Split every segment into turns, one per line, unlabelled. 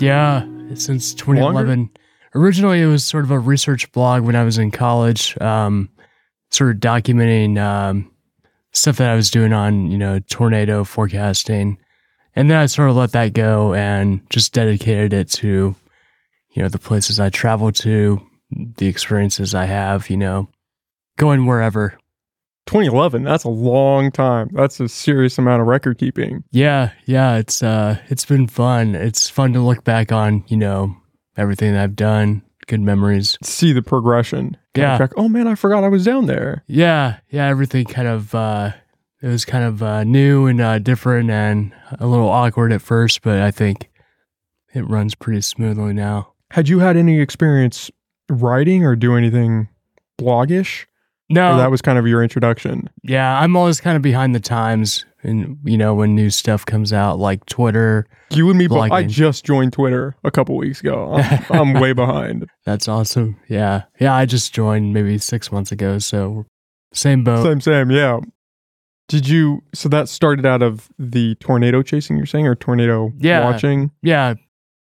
Yeah, since 2011. Originally, it was sort of a research blog when I was in college, um, sort of documenting um, stuff that I was doing on, you know, tornado forecasting. And then I sort of let that go and just dedicated it to, you know, the places I travel to, the experiences I have, you know, going wherever.
2011. That's a long time. That's a serious amount of record keeping.
Yeah, yeah, it's uh it's been fun. It's fun to look back on, you know, everything that I've done, good memories.
See the progression.
Yeah.
Oh man, I forgot I was down there.
Yeah, yeah, everything kind of uh it was kind of uh new and uh different and a little awkward at first, but I think it runs pretty smoothly now.
Had you had any experience writing or do anything blogish?
No,
Or that was kind of your introduction?
yeah, I'm always kind of behind the times and you know when new stuff comes out like Twitter.
You and me both. I just joined Twitter a couple weeks ago. I'm, I'm way behind.
That's awesome. Yeah. Yeah, I just joined maybe 6 months ago, so same boat.
Same, same. Yeah. Did you? So that started out of the tornado chasing. You're saying, or tornado
Yeah.
watching?
yeah.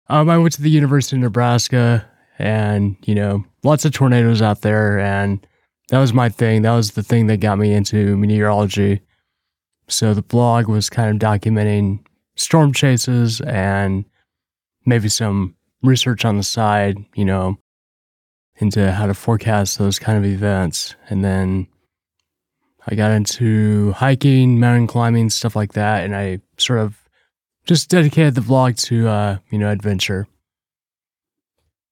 Um, I went to the University of Nebraska and, you know, lots of tornadoes out there. And that was my thing. That was the thing that got me into meteorology. So the blog was kind of documenting storm chases and maybe some research on the side, you know, into how to forecast those kind of events. And then I got into hiking, mountain climbing, stuff like that. And I sort of just dedicated the blog to uh, you know, adventure.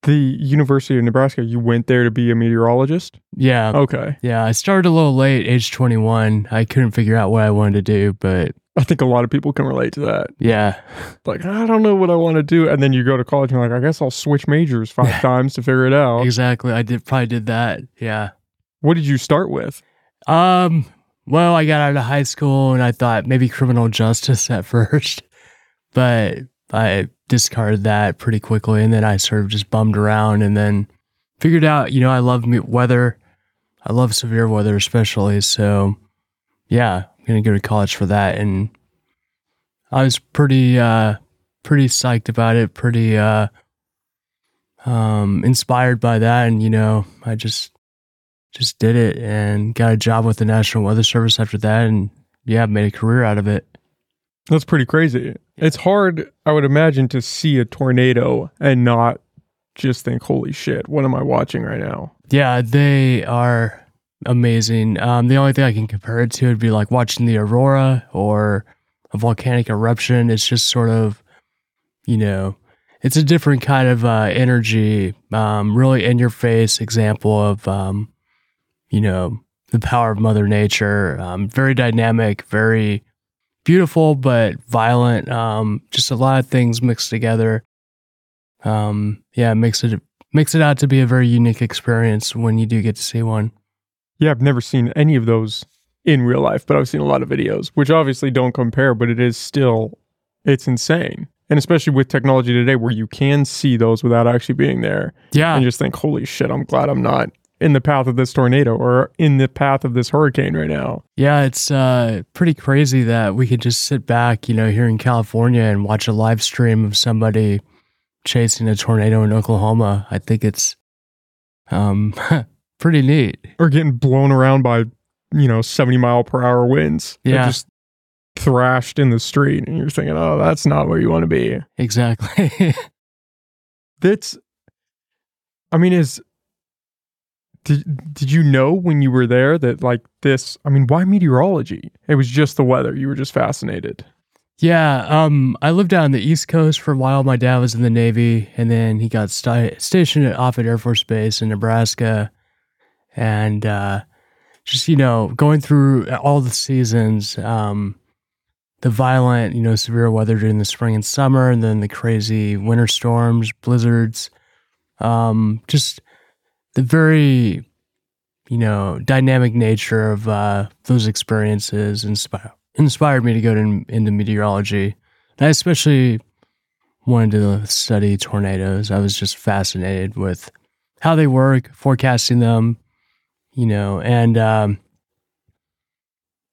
The University of Nebraska. You went there to be a meteorologist.
Yeah.
Okay.
Yeah. I started a little late, age 21. I couldn't figure out what I wanted to do, but
I think a lot of people can relate to that.
yeah.
Like, I don't know what I want to do. And then you go to college and you're like, I guess I'll switch majors five times to figure it out.
Exactly. I did probably did that. Yeah.
What did you start with?
Um, well, I got out of high school and I thought maybe criminal justice at first, but I discarded that pretty quickly. And then I sort of just bummed around and then figured out, you know, I love weather. I love severe weather, especially. So, yeah, I'm going to go to college for that. And I was pretty, uh, pretty psyched about it, pretty, uh, um, inspired by that. And, you know, I just, just did it and got a job with the National Weather Service after that. And yeah, made a career out of it.
That's pretty crazy. It's hard, I would imagine, to see a tornado and not just think, holy shit, what am I watching right now?
Yeah, they are amazing. Um, the only thing I can compare it to would be like watching the aurora or a volcanic eruption. It's just sort of, you know, it's a different kind of uh, energy, um, really in your face example of, um, you know, the power of Mother Nature. Um, very dynamic, very beautiful, but violent. Um, just a lot of things mixed together. Um, yeah, makes it makes it out to be a very unique experience when you do get to see one.
Yeah, I've never seen any of those in real life, but I've seen a lot of videos, which obviously don't compare, but it is still, it's insane. And especially with technology today where you can see those without actually being there
Yeah,
and just think, holy shit, I'm glad I'm not in the path of this tornado or in the path of this hurricane right now.
yeah, it's uh, pretty crazy that we could just sit back, you know, here in California and watch a live stream of somebody chasing a tornado in Oklahoma. I think it's um, pretty neat.
Or getting blown around by, you know, 70 mile per hour winds.
Yeah.
just thrashed in the street. And you're thinking, oh, that's not where you want to be.
Exactly.
That's, I mean, is, did, did you know when you were there that like this, I mean, why meteorology? It was just the weather. You were just fascinated.
yeah, um, I lived out on the East Coast for a while. My dad was in the Navy, and then he got sti- stationed at Offutt Air Force Base in Nebraska, and uh, just you know going through all the seasons, um, the violent, you know, severe weather during the spring and summer, and then the crazy winter storms, blizzards, um, just the very, you know, dynamic nature of uh, those experiences inspire, inspired me to go to, into meteorology. And I especially wanted to study tornadoes. I was just fascinated with how they work, forecasting them, you know, and um,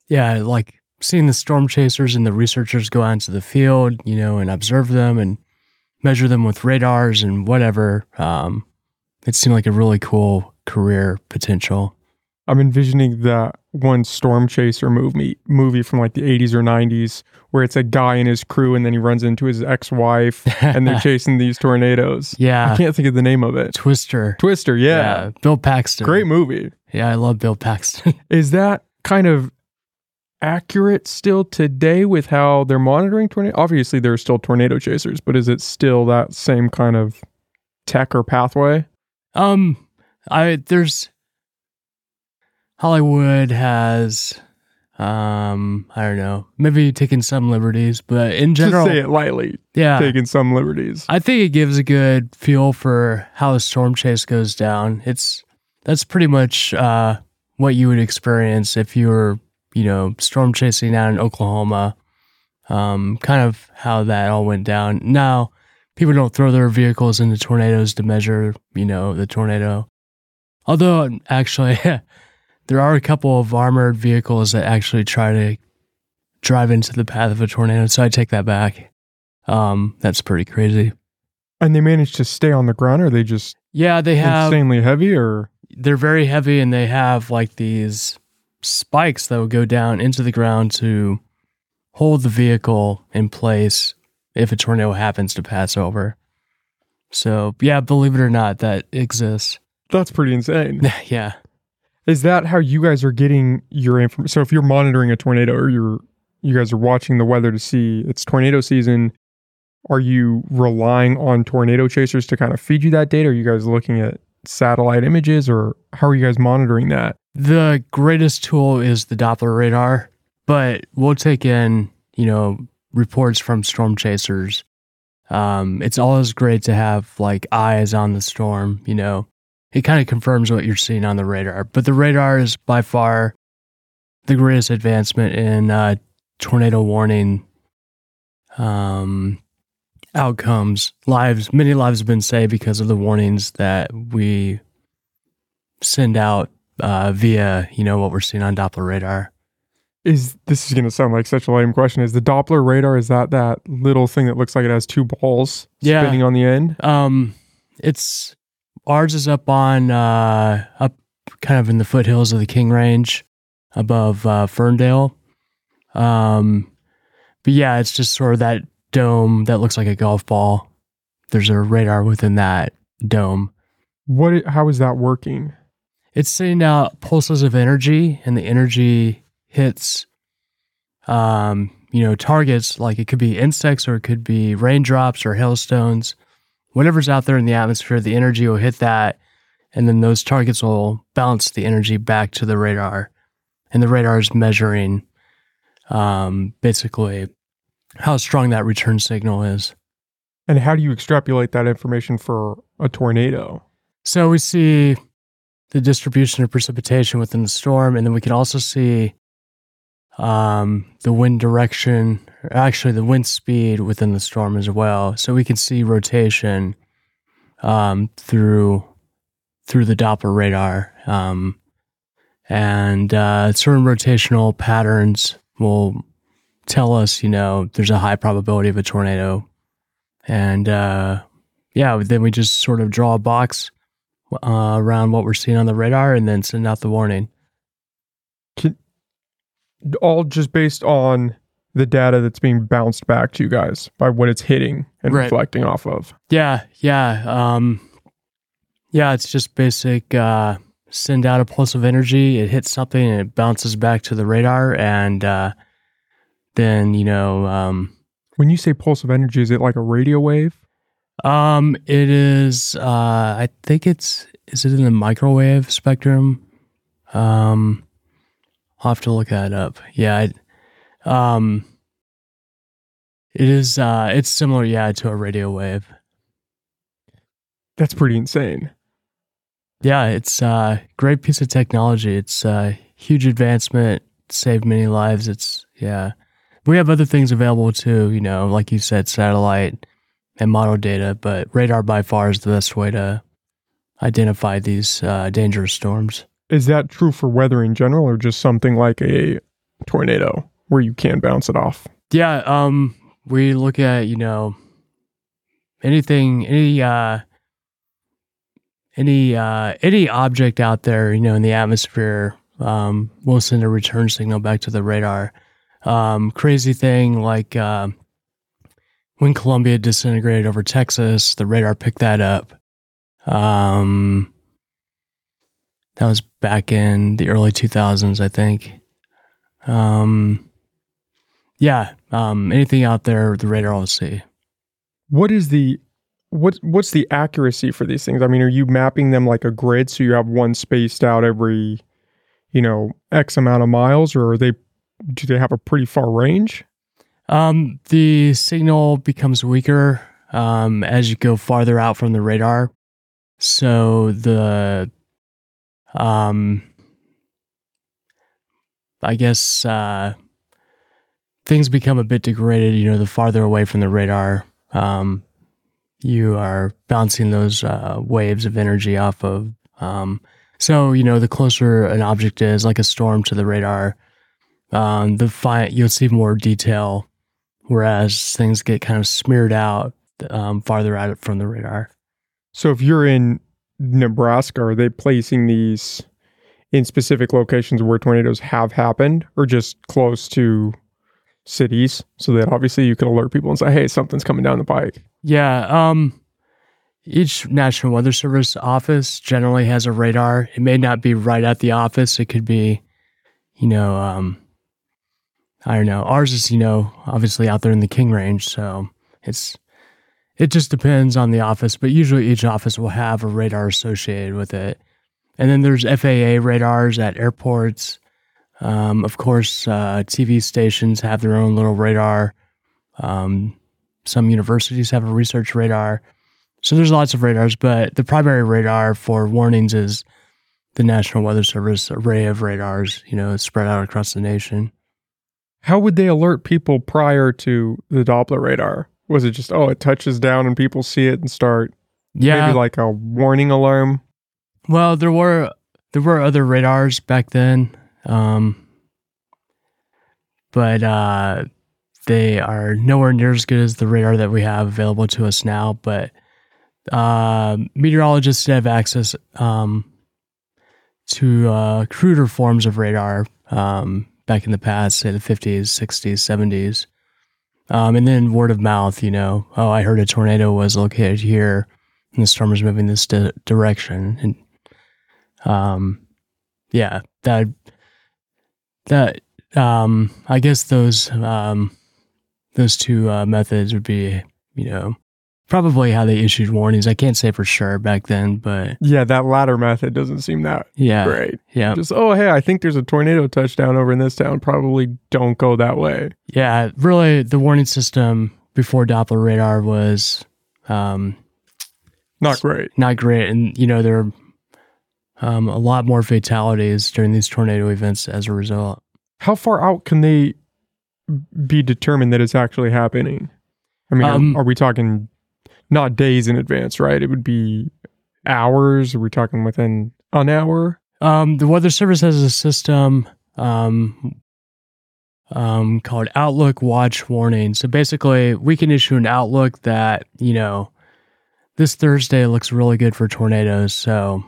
yeah, like seeing the storm chasers and the researchers go out into the field, you know, and observe them and measure them with radars and whatever. Um, it seemed like a really cool career potential.
I'm envisioning that one Storm Chaser movie movie from like the 80s or 90s where it's a guy and his crew and then he runs into his ex-wife and they're chasing these tornadoes.
Yeah.
I can't think of the name of it.
Twister.
Twister, yeah.
Bill Paxton.
Great movie.
Yeah, I love Bill Paxton.
Is that kind of accurate still today with how they're monitoring tornado? Obviously, there are still tornado chasers, but is it still that same kind of tech or pathway?
Um, I there's Hollywood has um I don't know maybe taken some liberties, but in general,
Just say it lightly,
yeah,
taking some liberties.
I think it gives a good feel for how a storm chase goes down. It's that's pretty much uh, what you would experience if you were, you know, storm chasing out in Oklahoma. Um, kind of how that all went down. Now, people don't throw their vehicles into tornadoes to measure, you know, the tornado. Although, actually, there are a couple of armored vehicles that actually try to drive into the path of a tornado. So I take that back. Um, that's pretty crazy.
And they manage to stay on the ground, or they just
Yeah, they have.
insanely heavy, or
They're very heavy, and they have like these spikes that will go down into the ground to hold the vehicle in place if a tornado happens to pass over. So yeah, believe it or not, that exists.
that's pretty insane.
yeah.
Is that how you guys are getting your information? So if you're monitoring a tornado, or you're you guys are watching the weather to see it's tornado season, are you relying on tornado chasers to kind of feed you that data? Are you guys looking at satellite images, or how are you guys monitoring that?
The greatest tool is the Doppler radar, but we'll take in, you know, reports from storm chasers. Um, it's always great to have like eyes on the storm, you know. It kind of confirms what you're seeing on the radar. But the radar is by far the greatest advancement in uh, tornado warning um, outcomes. Lives, many lives have been saved because of the warnings that we send out uh, via, you know, what we're seeing on Doppler radar.
Is this is going to sound like such a lame question? Is the Doppler radar is that that little thing that looks like it has two balls
Yeah.
spinning on the end?
Um, it's ours is up on uh, up kind of in the foothills of the King Range, above uh, Ferndale. Um, but yeah, it's just sort of that dome that looks like a golf ball. There's a radar within that dome.
What? How is that working?
It's sending out pulses of energy, and the energy hits, um, you know, targets like it could be insects or it could be raindrops or hailstones, whatever's out there in the atmosphere. The energy will hit that, and then those targets will bounce the energy back to the radar, and the radar is measuring, um, basically how strong that return signal is.
And how do you extrapolate that information for a tornado?
So we see the distribution of precipitation within the storm, and then we can also see um, the wind direction, actually the wind speed within the storm as well. So we can see rotation um, through through the Doppler radar, um, and uh, certain rotational patterns will tell us, you know, there's a high probability of a tornado, and uh, yeah, then we just sort of draw a box uh, around what we're seeing on the radar and then send out the warning.
All just based on the data that's being bounced back to you guys by what it's hitting and
Right.
reflecting off of.
Yeah, yeah. Um, yeah, it's just basic uh, send out a pulse of energy, it hits something and it bounces back to the radar. And uh, then, you know, um,
When you say pulse of energy, is it like a radio wave?
um, it is, uh, I think it's, is it in the microwave spectrum? Um, I'll have to look that up. Yeah. It, um, it is, uh, it's similar, yeah, to a radio wave.
That's pretty insane.
Yeah, it's a great piece of technology. It's a huge advancement, saved many lives. It's, yeah. We have other things available too, you know, like you said, satellite and model data, but radar by far is the best way to identify these uh, dangerous storms.
Is that true for weather in general or just something like a tornado where you can bounce it off?
Yeah, um, we look at, you know, anything, any uh, any uh, any object out there, you know, in the atmosphere, um, will send a return signal back to the radar. Um, crazy thing like uh, when Columbia disintegrated over Texas, the radar picked that up. Um, that was back in the early 2000s, I think. Um, yeah, um, anything out there, the radar will see.
What is the what what's the accuracy for these things? I mean, are you mapping them like a grid so you have one spaced out every, you know, X amount of miles, or are they do they have a pretty far range?
Um, the signal becomes weaker um, as you go farther out from the radar. So the um, I guess uh, things become a bit degraded. You know, the farther away from the radar, um, you are bouncing those uh, waves of energy off of. Um, so you know, the closer an object is, like a storm to the radar, um, the fi- you'll see more detail. Whereas things get kind of smeared out um, farther out from the radar.
So if you're in Nebraska, are they placing these in specific locations where tornadoes have happened or just close to cities so that obviously you can alert people and say, hey, something's coming down the pike?
Yeah. Um, each National Weather Service office generally has a radar. It may not be right at the office. It could be, you know, um, I don't know. Ours is, you know, obviously out there in the King Range, so it's it just depends on the office, but usually each office will have a radar associated with it. And then there's FAA radars at airports. Um, of course, uh, TV stations have their own little radar. Um, some universities have a research radar. So there's lots of radars, but the primary radar for warnings is the National Weather Service array of radars, you know, spread out across the nation.
How would they alert people prior to the Doppler radar? Was it just oh it touches down and people see it and start
Yeah.
maybe like a warning alarm?
Well, there were there were other radars back then, um, but uh, they are nowhere near as good as the radar that we have available to us now. But uh, meteorologists have access um, to uh, cruder forms of radar um, back in the past, say the fifties, sixties, seventies. Um, and then word of mouth, you know, oh, I heard a tornado was located here, and the storm is moving this di- direction, and um yeah that that um i guess those um those two uh, methods would be you know probably how they issued warnings i can't say for sure back then but
Yeah, that latter method doesn't seem that
yeah
great.
yeah
Just oh hey, I think there's a tornado touchdown over in this town. Probably don't go that way.
yeah really the warning system before doppler radar was um
Not great.
not great and you know there are um, a lot more fatalities during these tornado events as a result
How far out can they be determined that it's actually happening? I mean, are-
Um,
are, we talking not days in advance, right? It would be hours. Are we talking within an hour?
Um, the Weather Service has a system um, um, called Outlook Watch Warning. So basically, we can issue an outlook that, you know, this Thursday looks really good for tornadoes. So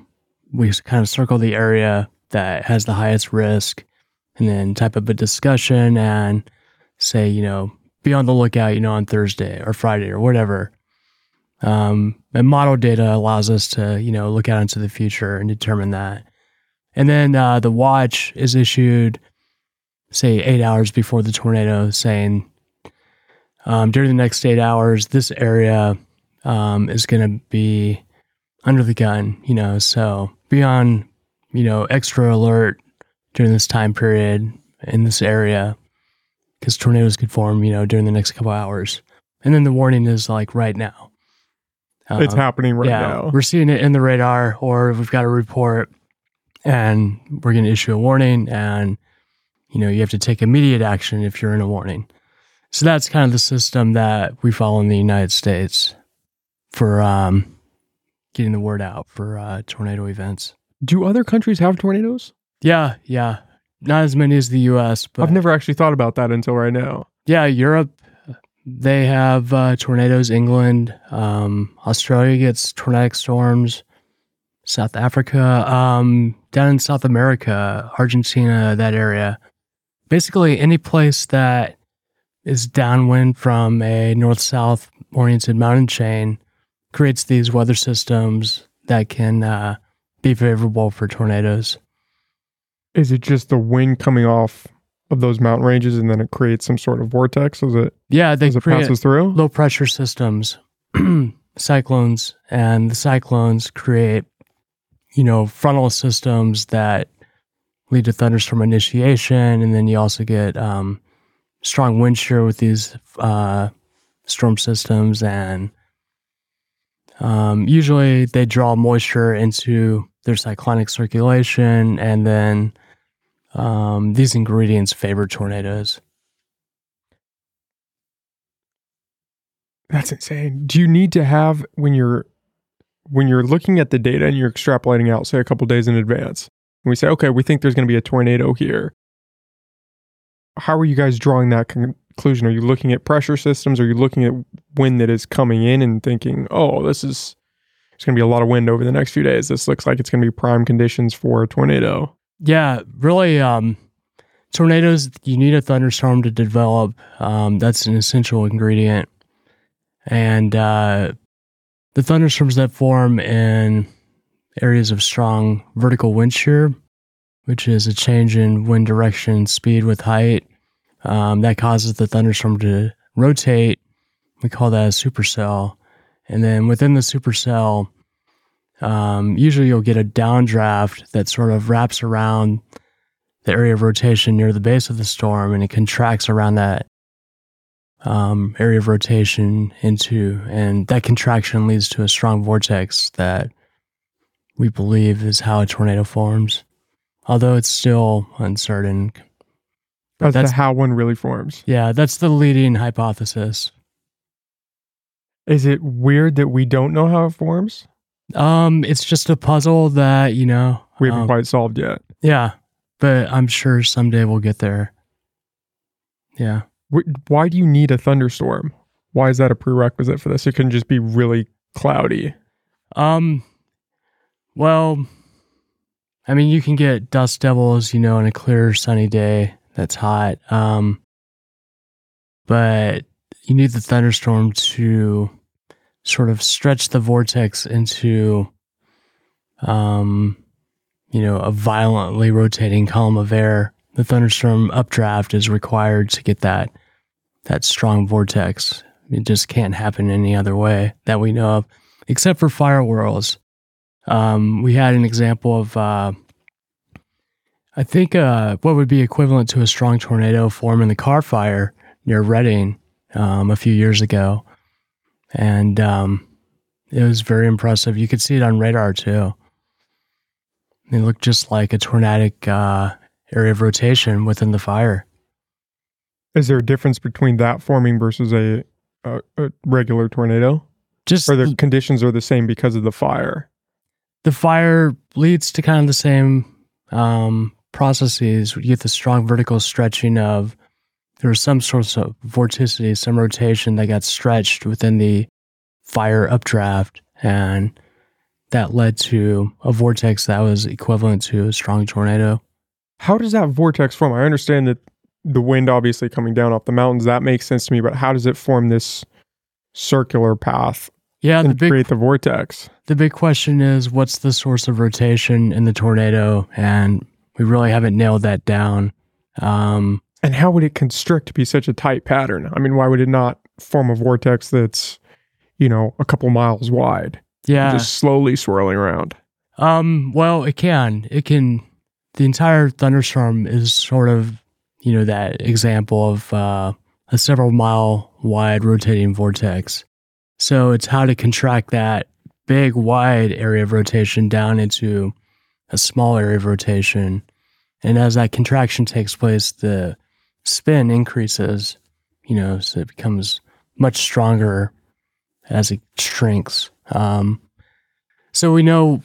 we kind of circle the area that has the highest risk and then type up a discussion and say, you know, be on the lookout, you know, on Thursday or Friday or whatever. Um, and model data allows us to, you know, look out into the future and determine that. And then uh, the watch is issued, say, eight hours before the tornado, saying um, during the next eight hours, this area um, is going to be under the gun, you know, so be on, you know, extra alert during this time period in this area because tornadoes could form, you know, during the next couple hours. And then the warning is like right now.
It's
Um,
happening right
yeah,
now.
We're seeing it in the radar, or we've got a report, and we're going to issue a warning, and you know you have to take immediate action if you're in a warning. So that's kind of the system that we follow in the United States for um, getting the word out for uh, tornado events.
Do other countries have tornadoes?
Yeah, yeah, not as many as the U.S., but
I've never actually thought about that until right now.
yeah, Europe, they have uh, tornadoes. England, um, Australia gets tornadic storms. South Africa, um, down in South America, Argentina, that area. Basically, any place that is downwind from a north south oriented mountain chain creates these weather systems that can uh, be favorable for tornadoes.
Is it just the wind coming off of those mountain ranges and then it creates some sort of vortex as it,
Yeah, they
as it passes through?
low pressure systems, cyclones, and the cyclones create, you know, frontal systems that lead to thunderstorm initiation, and then you also get um, strong wind shear with these uh, storm systems, and um, usually they draw moisture into their cyclonic circulation, and then um, these ingredients favor tornadoes.
That's insane. Do you need to have when you're when you're looking at the data and you're extrapolating out, say a couple days in advance, and we say, okay, we think there's going to be a tornado here. How are you guys drawing that conclusion? Are you looking at pressure systems? Are you looking at wind that is coming in and thinking, oh, this is there's going to be a lot of wind over the next few days. This looks like it's going to be prime conditions for a tornado.
Yeah, really. Um, tornadoes, you need a thunderstorm to develop. Um, that's an essential ingredient. And uh, the thunderstorms that form in areas of strong vertical wind shear, which is a change in wind direction speed with height, um, that causes the thunderstorm to rotate. We call that a supercell. And then within the supercell, um, usually you'll get a downdraft that sort of wraps around the area of rotation near the base of the storm and it contracts around that um, area of rotation into, and that contraction leads to a strong vortex that we believe is how a tornado forms, although it's still uncertain.
That's,
That's-
how one really forms.
Yeah, that's the leading hypothesis.
Is it weird that we don't know how it forms?
Um, it's just a puzzle that you know
We haven't
um,
quite solved yet.
Yeah, but I'm sure someday we'll get there. Yeah.
Why do you need a thunderstorm? Why is that a prerequisite for this? It can just be really cloudy.
Um. Well, I mean, you can get dust devils, you know, on a clear sunny day that's hot. Um. But you need the thunderstorm to sort of stretch the vortex into, um, you know, a violently rotating column of air. The thunderstorm updraft is required to get that that strong vortex. It just can't happen any other way that we know of except for fire whirls. Um, we had an example of, uh, I think, uh, what would be equivalent to a strong tornado form in the Carr fire near Redding um, a few years ago. And um, it was very impressive. You could see it on radar too. It looked just like a tornadic uh, area of rotation within the fire.
Is there a difference between that forming versus a, a, a regular tornado?
Just
Or the conditions are the same because of the fire?
the fire leads to kind of the same um, processes. You get the strong vertical stretching of there was some sort of vorticity, some rotation that got stretched within the fire updraft, and that led to a vortex that was equivalent to a strong tornado.
How does that vortex form? I understand that the wind obviously coming down off the mountains, that makes sense to me, but how does it form this circular path
Yeah, the
and
big
create the vortex?
the big question is what's the source of rotation in the tornado, and we really haven't nailed that down. Um,
And how would it constrict to be such a tight pattern? I mean, why would it not form a vortex that's, you know, a couple miles wide,
yeah,
just slowly swirling around?
Um, well, it can. It can. The entire thunderstorm is sort of, you know, that example of uh, a several mile wide rotating vortex. So it's how to contract that big, wide area of rotation down into a small area of rotation. And as that contraction takes place, the spin increases, you know, so it becomes much stronger as it shrinks. Um, so we know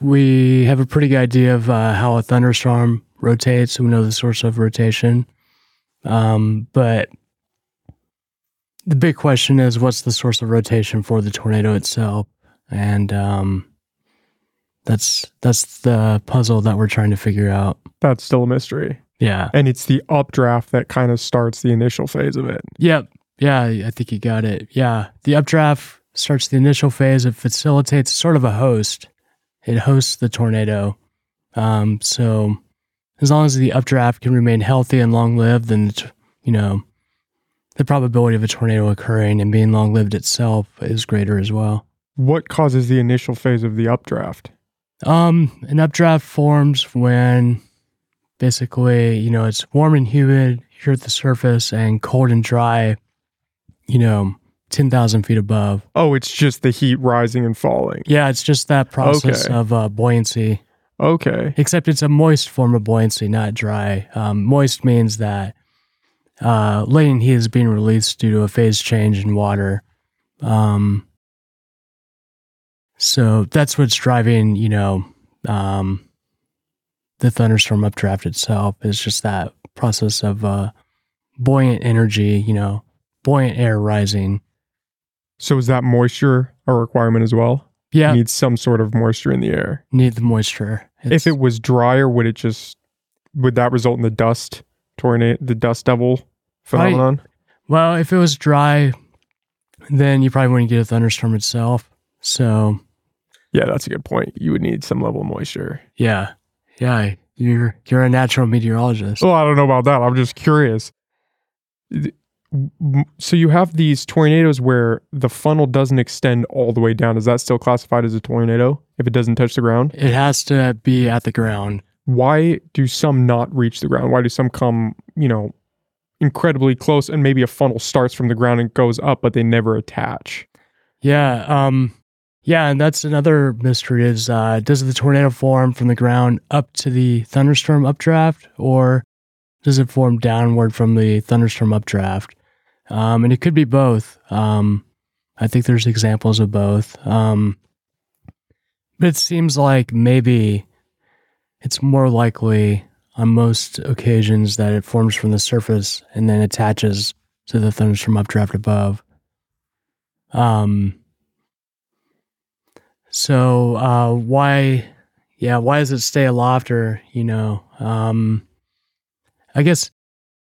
we have a pretty good idea of uh, how a thunderstorm rotates. We know the source of rotation, um, but the big question is what's the source of rotation for the tornado itself? And um, that's that's the puzzle that we're trying to figure out.
That's still a mystery.
Yeah.
And it's the updraft that kind of starts the initial phase of it.
Yep. Yeah, I think you got it. Yeah. The updraft starts the initial phase. It facilitates sort of a host. It hosts the tornado. Um, so as long as the updraft can remain healthy and long lived, then you know the probability of a tornado occurring and being long lived itself is greater as well.
What causes the initial phase of the updraft?
Um, an updraft forms when basically, you know, it's warm and humid here at the surface and cold and dry, you know, 10,000 feet above.
Oh, it's just the heat rising and falling.
Yeah, it's just that process
Okay.
of uh, buoyancy,
Okay.
except it's a moist form of buoyancy, not dry. Um, moist means that uh, latent heat is being released due to a phase change in water. Um, so that's what's driving, you know, um, the thunderstorm updraft itself is just that process of uh, buoyant energy, you know, buoyant air rising.
So is that moisture a requirement as well?
Yeah,
You need some sort of moisture in the air.
need the moisture.
if it was drier, would it just would that result in the dust tornado, the dust devil phenomenon?
well, if it was dry, then you probably wouldn't get a thunderstorm itself. So
Yeah, that's a good point. You would need some level of moisture.
yeah, yeah, you're you're a natural meteorologist.
Well, I don't know about that. I'm just curious. So you have these tornadoes where the funnel doesn't extend all the way down. Is that still classified as a tornado if it doesn't touch the ground?
It has to be at the ground.
Why do some not reach the ground? Why do some come, you know, incredibly close and maybe a funnel starts from the ground and goes up, but they never attach?
Yeah, um, yeah, and that's another mystery: is uh, does the tornado form from the ground up to the thunderstorm updraft, or does it form downward from the thunderstorm updraft? Um, and it could be both. Um, I think there's examples of both. Um, but it seems like maybe it's more likely on most occasions that it forms from the surface and then attaches to the thunderstorm updraft above. Um, so uh, why, yeah, why does it stay aloft or you know? Um, I guess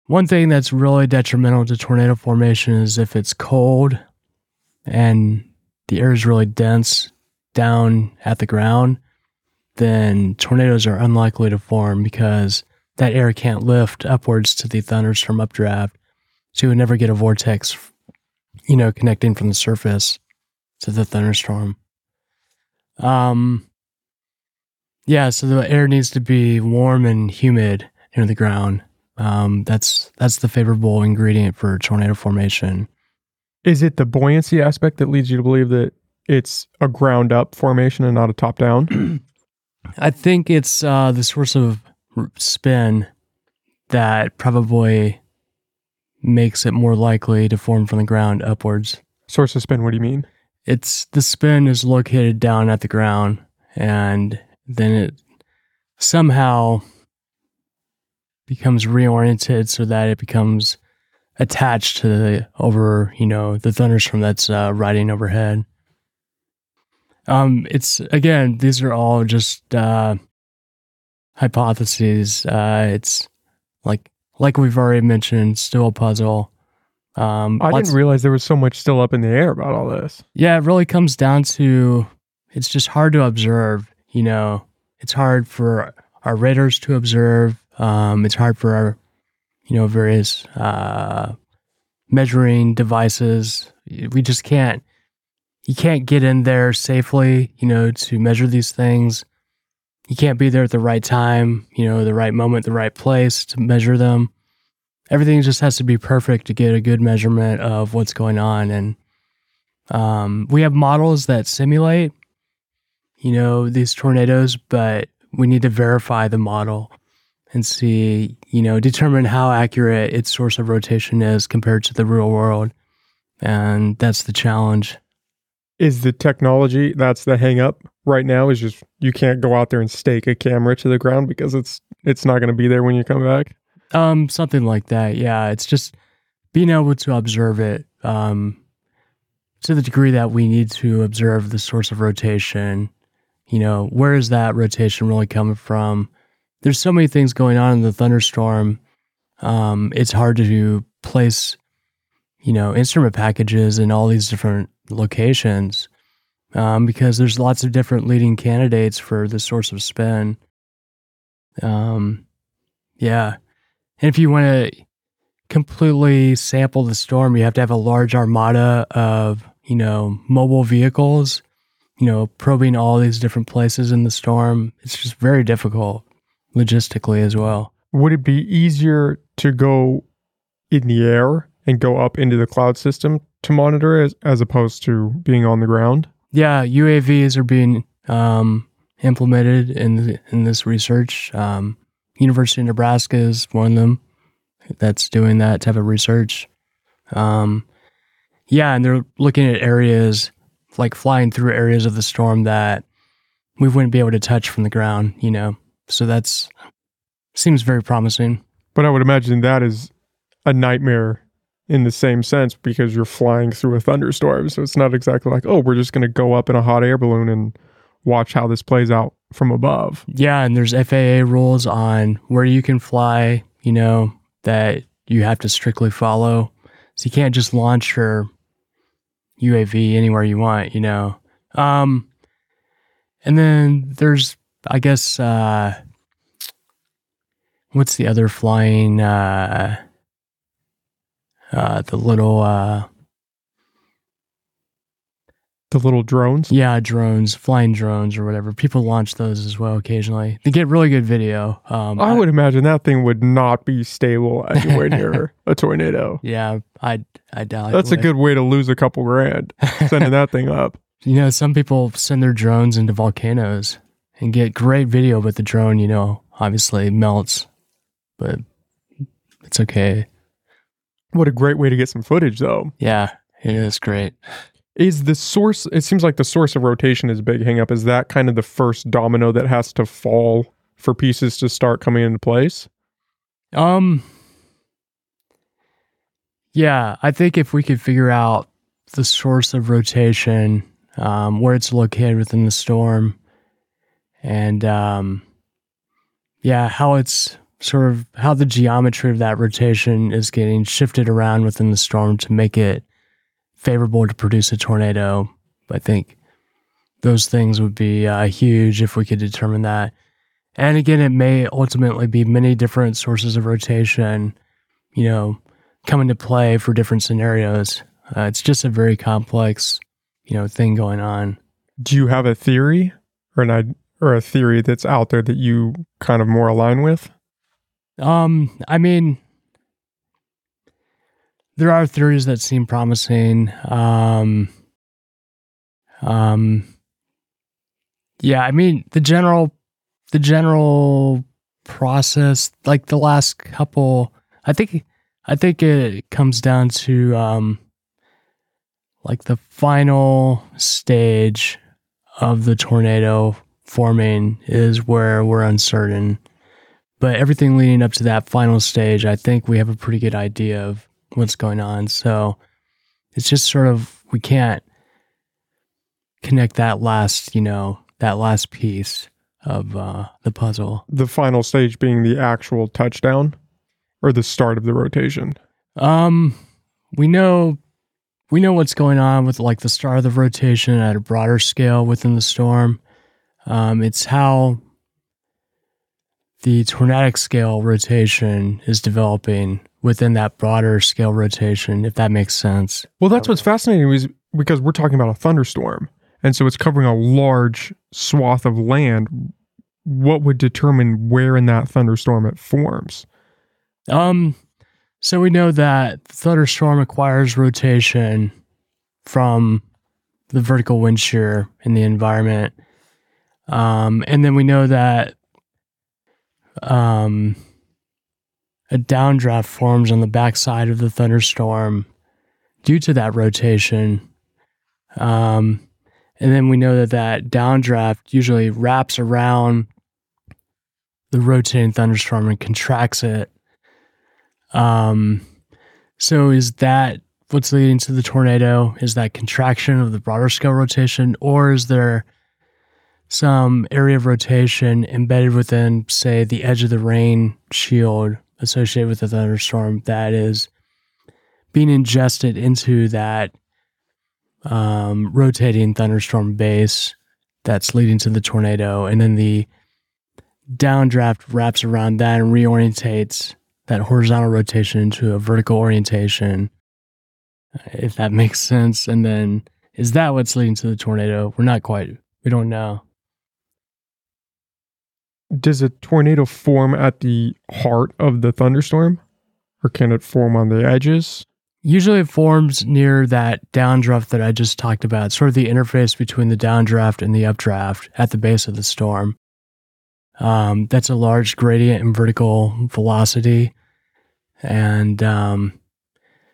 one thing that's really detrimental to tornado formation is if it's cold and the air is really dense down at the ground, then tornadoes are unlikely to form because that air can't lift upwards to the thunderstorm updraft. So you would never get a vortex, you know, connecting from the surface to the thunderstorm. Um, yeah, so the air needs to be warm and humid near the ground. Um, that's that's the favorable ingredient for tornado formation.
Is it the buoyancy aspect that leads you to believe that it's a ground up formation and not a top down?
I think it's uh, the source of spin that probably makes it more likely to form from the ground upwards.
Source of spin, what do you mean?
It's the spin is located down at the ground, and then it somehow becomes reoriented so that it becomes attached to the over, you know, the thunderstorm that's uh, riding overhead. Um, it's again, these are all just uh, hypotheses. Uh, it's like like we've already mentioned, still a puzzle. Um,
I didn't realize there was so much still up in the air about all this.
yeah, it really comes down to it's just hard to observe. You know, it's hard for our radars to observe. Um, it's hard for our, you know, various uh, measuring devices. We just can't. You can't get in there safely. You know, to measure these things. You can't be there at the right time. You know, the right moment, the right place to measure them. Everything just has to be perfect to get a good measurement of what's going on and um, we have models that simulate, you know, these tornadoes, but we need to verify the model and see, you know, determine how accurate its source of rotation is compared to the real world. And that's the challenge.
Is the technology that's the hang up right now is just you can't go out there and stake a camera to the ground because it's it's not going to be there when you come back.
Um, something like that. Yeah, it's just being able to observe it um, to the degree that we need to observe the source of rotation, you know, where is that rotation really coming from? There's so many things going on in the thunderstorm. Um, it's hard to place, you know, instrument packages in all these different locations um, because there's lots of different leading candidates for the source of spin. Um, yeah. And if you want to completely sample the storm, you have to have a large armada of, you know, mobile vehicles, you know, probing all these different places in the storm. It's just very difficult logistically as well.
Would it be easier to go in the air and go up into the cloud system to monitor as, as opposed to being on the ground?
Yeah, UAVs are being um, implemented in in this research. Um, University of Nebraska is one of them that's doing that type of research. Um, yeah, and they're looking at areas like flying through areas of the storm that we wouldn't be able to touch from the ground. You know, so that's seems very promising.
But I would imagine that is a nightmare in the same sense because you're flying through a thunderstorm. So it's not exactly like, oh, we're just going to go up in a hot air balloon and watch how this plays out from above.
Yeah, and there's FAA rules on where you can fly, you know, that you have to strictly follow. So you can't just launch your UAV anywhere you want, you know. Um and then there's I guess uh what's the other flying uh uh the little uh
the little drones.
Yeah, drones, flying drones or whatever. People launch those as well occasionally. They get really good video. Um,
I would imagine that thing would not be stable anywhere near a tornado.
Yeah, I I doubt.
That's a good way to lose a couple grand sending that thing up.
You know, some people send their drones into volcanoes and get great video, but the drone, you know, obviously melts. But it's okay.
What a great way to get some footage, though.
Yeah, it is great.
Is the source, it seems like the source of rotation is big hangup. Is that kind of the first domino that has to fall for pieces to start coming into place?
Um, yeah, I think if we could figure out the source of rotation, um, where it's located within the storm, and um, yeah, how it's sort of how the geometry of that rotation is getting shifted around within the storm to make it favorable to produce a tornado. I think those things would be uh, huge if we could determine that. And again, it may ultimately be many different sources of rotation, you know, come into play for different scenarios. Uh, it's just a very complex, you know, thing going on.
Do you have a theory or an or a theory that's out there that you kind of more align with?
Um, I mean, there are theories that seem promising. Um, um, yeah, I mean the general, the general process, like the last couple, I think, I think it comes down to um, like the final stage of the tornado forming is where we're uncertain. But everything leading up to that final stage, I think we have a pretty good idea of what's going on. So it's just sort of we can't connect that last, you know, that last piece of uh, the puzzle.
The final stage being the actual touchdown or the start of the rotation.
Um, we know we know what's going on with like the start of the rotation at a broader scale within the storm. Um, it's how the tornadic scale rotation is developing within that broader scale rotation, if that makes sense.
Well, that's what's fascinating is because we're talking about a thunderstorm. And so it's covering a large swath of land. What would determine where in that thunderstorm it forms?
Um, so we know that thunderstorm acquires rotation from the vertical wind shear in the environment. Um, and then we know that um, a downdraft forms on the backside of the thunderstorm due to that rotation. Um, and then we know that that downdraft usually wraps around the rotating thunderstorm and contracts it. Um, so is that what's leading to the tornado? Is that contraction of the broader scale rotation, or is there some area of rotation embedded within, say, the edge of the rain shield associated with the thunderstorm that is being ingested into that um, rotating thunderstorm base that's leading to the tornado, and then the downdraft wraps around that and reorientates that horizontal rotation into a vertical orientation, if that makes sense. And then is that what's leading to the tornado? We're not quite, we don't know.
Does a tornado form at the heart of the thunderstorm? Or can it form on the edges?
Usually it forms near that downdraft that I just talked about, sort of the interface between the downdraft and the updraft at the base of the storm. Um, that's a large gradient in vertical velocity. And um,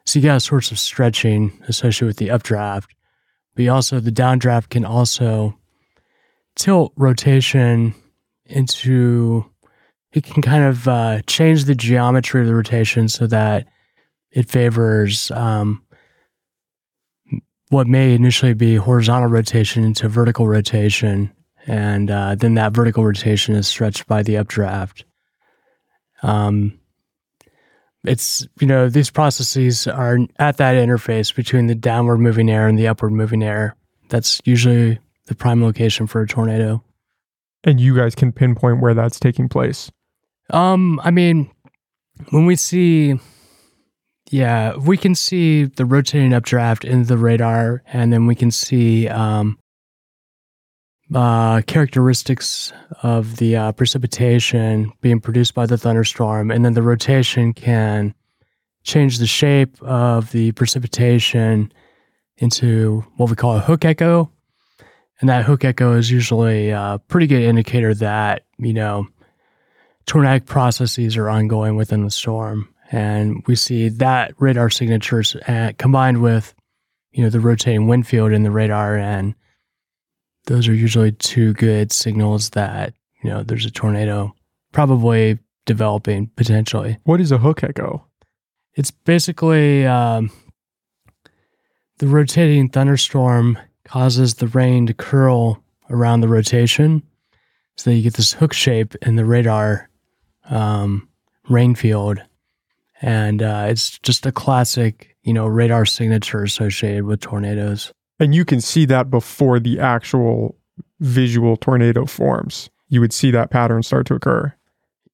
so you got sorts of stretching associated with the updraft. But also, the downdraft can also tilt rotation into, it can kind of uh, change the geometry of the rotation so that it favors um, what may initially be horizontal rotation into vertical rotation and uh, then that vertical rotation is stretched by the updraft. Um, it's you know these processes are at that interface between the downward moving air and the upward moving air. That's usually the prime location for a tornado.
And you guys can pinpoint where that's taking place.
Um, I mean, when we see, yeah, we can see the rotating updraft in the radar, and then we can see um, uh, characteristics of the uh, precipitation being produced by the thunderstorm, and then the rotation can change the shape of the precipitation into what we call a hook echo. And that hook echo is usually a pretty good indicator that, you know, tornadic processes are ongoing within the storm. And we see that radar signatures uh, combined with, you know, the rotating wind field in the radar and those are usually two good signals that you know there's a tornado probably developing potentially.
What is a hook echo?
It's basically um, the rotating thunderstorm causes the rain to curl around the rotation, so that you get this hook shape in the radar um, rain field, and uh, it's just a classic you know radar signature associated with tornadoes.
And you can see that before the actual visual tornado forms. You would see that pattern start to occur.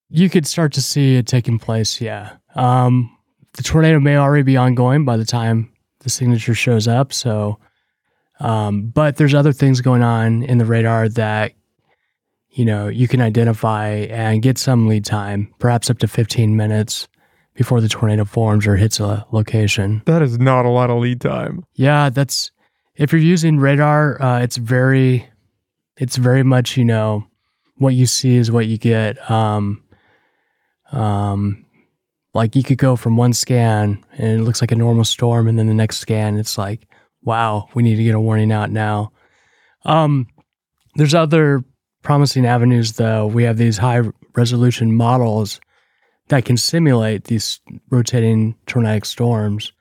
You could start to see it taking place, yeah. Um, the tornado may already be ongoing by the time the signature shows up. So, um, but there's other things going on in the radar that you know you can identify and get some lead time, perhaps up to 15 minutes before the tornado forms or hits a location.
That is not a lot of lead time.
Yeah, that's if you're using radar, uh, it's very, it's very much you know, what you see is what you get. Um, um, like you could go from one scan and it looks like a normal storm, and then the next scan it's like, wow, we need to get a warning out now. Um, there's other promising avenues though. We have these high resolution models that can simulate these rotating tornadic storms,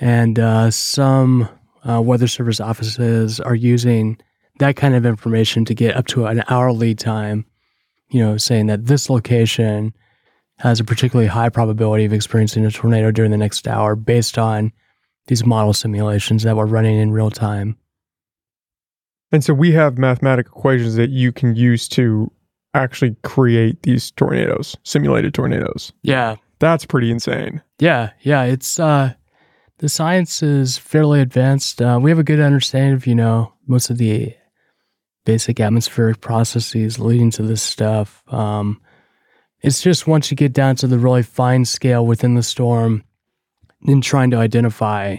and uh, some uh, weather service offices are using that kind of information to get up to an hour lead time, you know, saying that this location has a particularly high probability of experiencing a tornado during the next hour based on these model simulations that we're running in real time.
And so we have mathematical equations that you can use to actually create these tornadoes, simulated tornadoes.
Yeah.
That's pretty insane.
Yeah, yeah, it's uh the science is fairly advanced. Uh, we have a good understanding of, you know, most of the basic atmospheric processes leading to this stuff. Um, it's just once you get down to the really fine scale within the storm and trying to identify,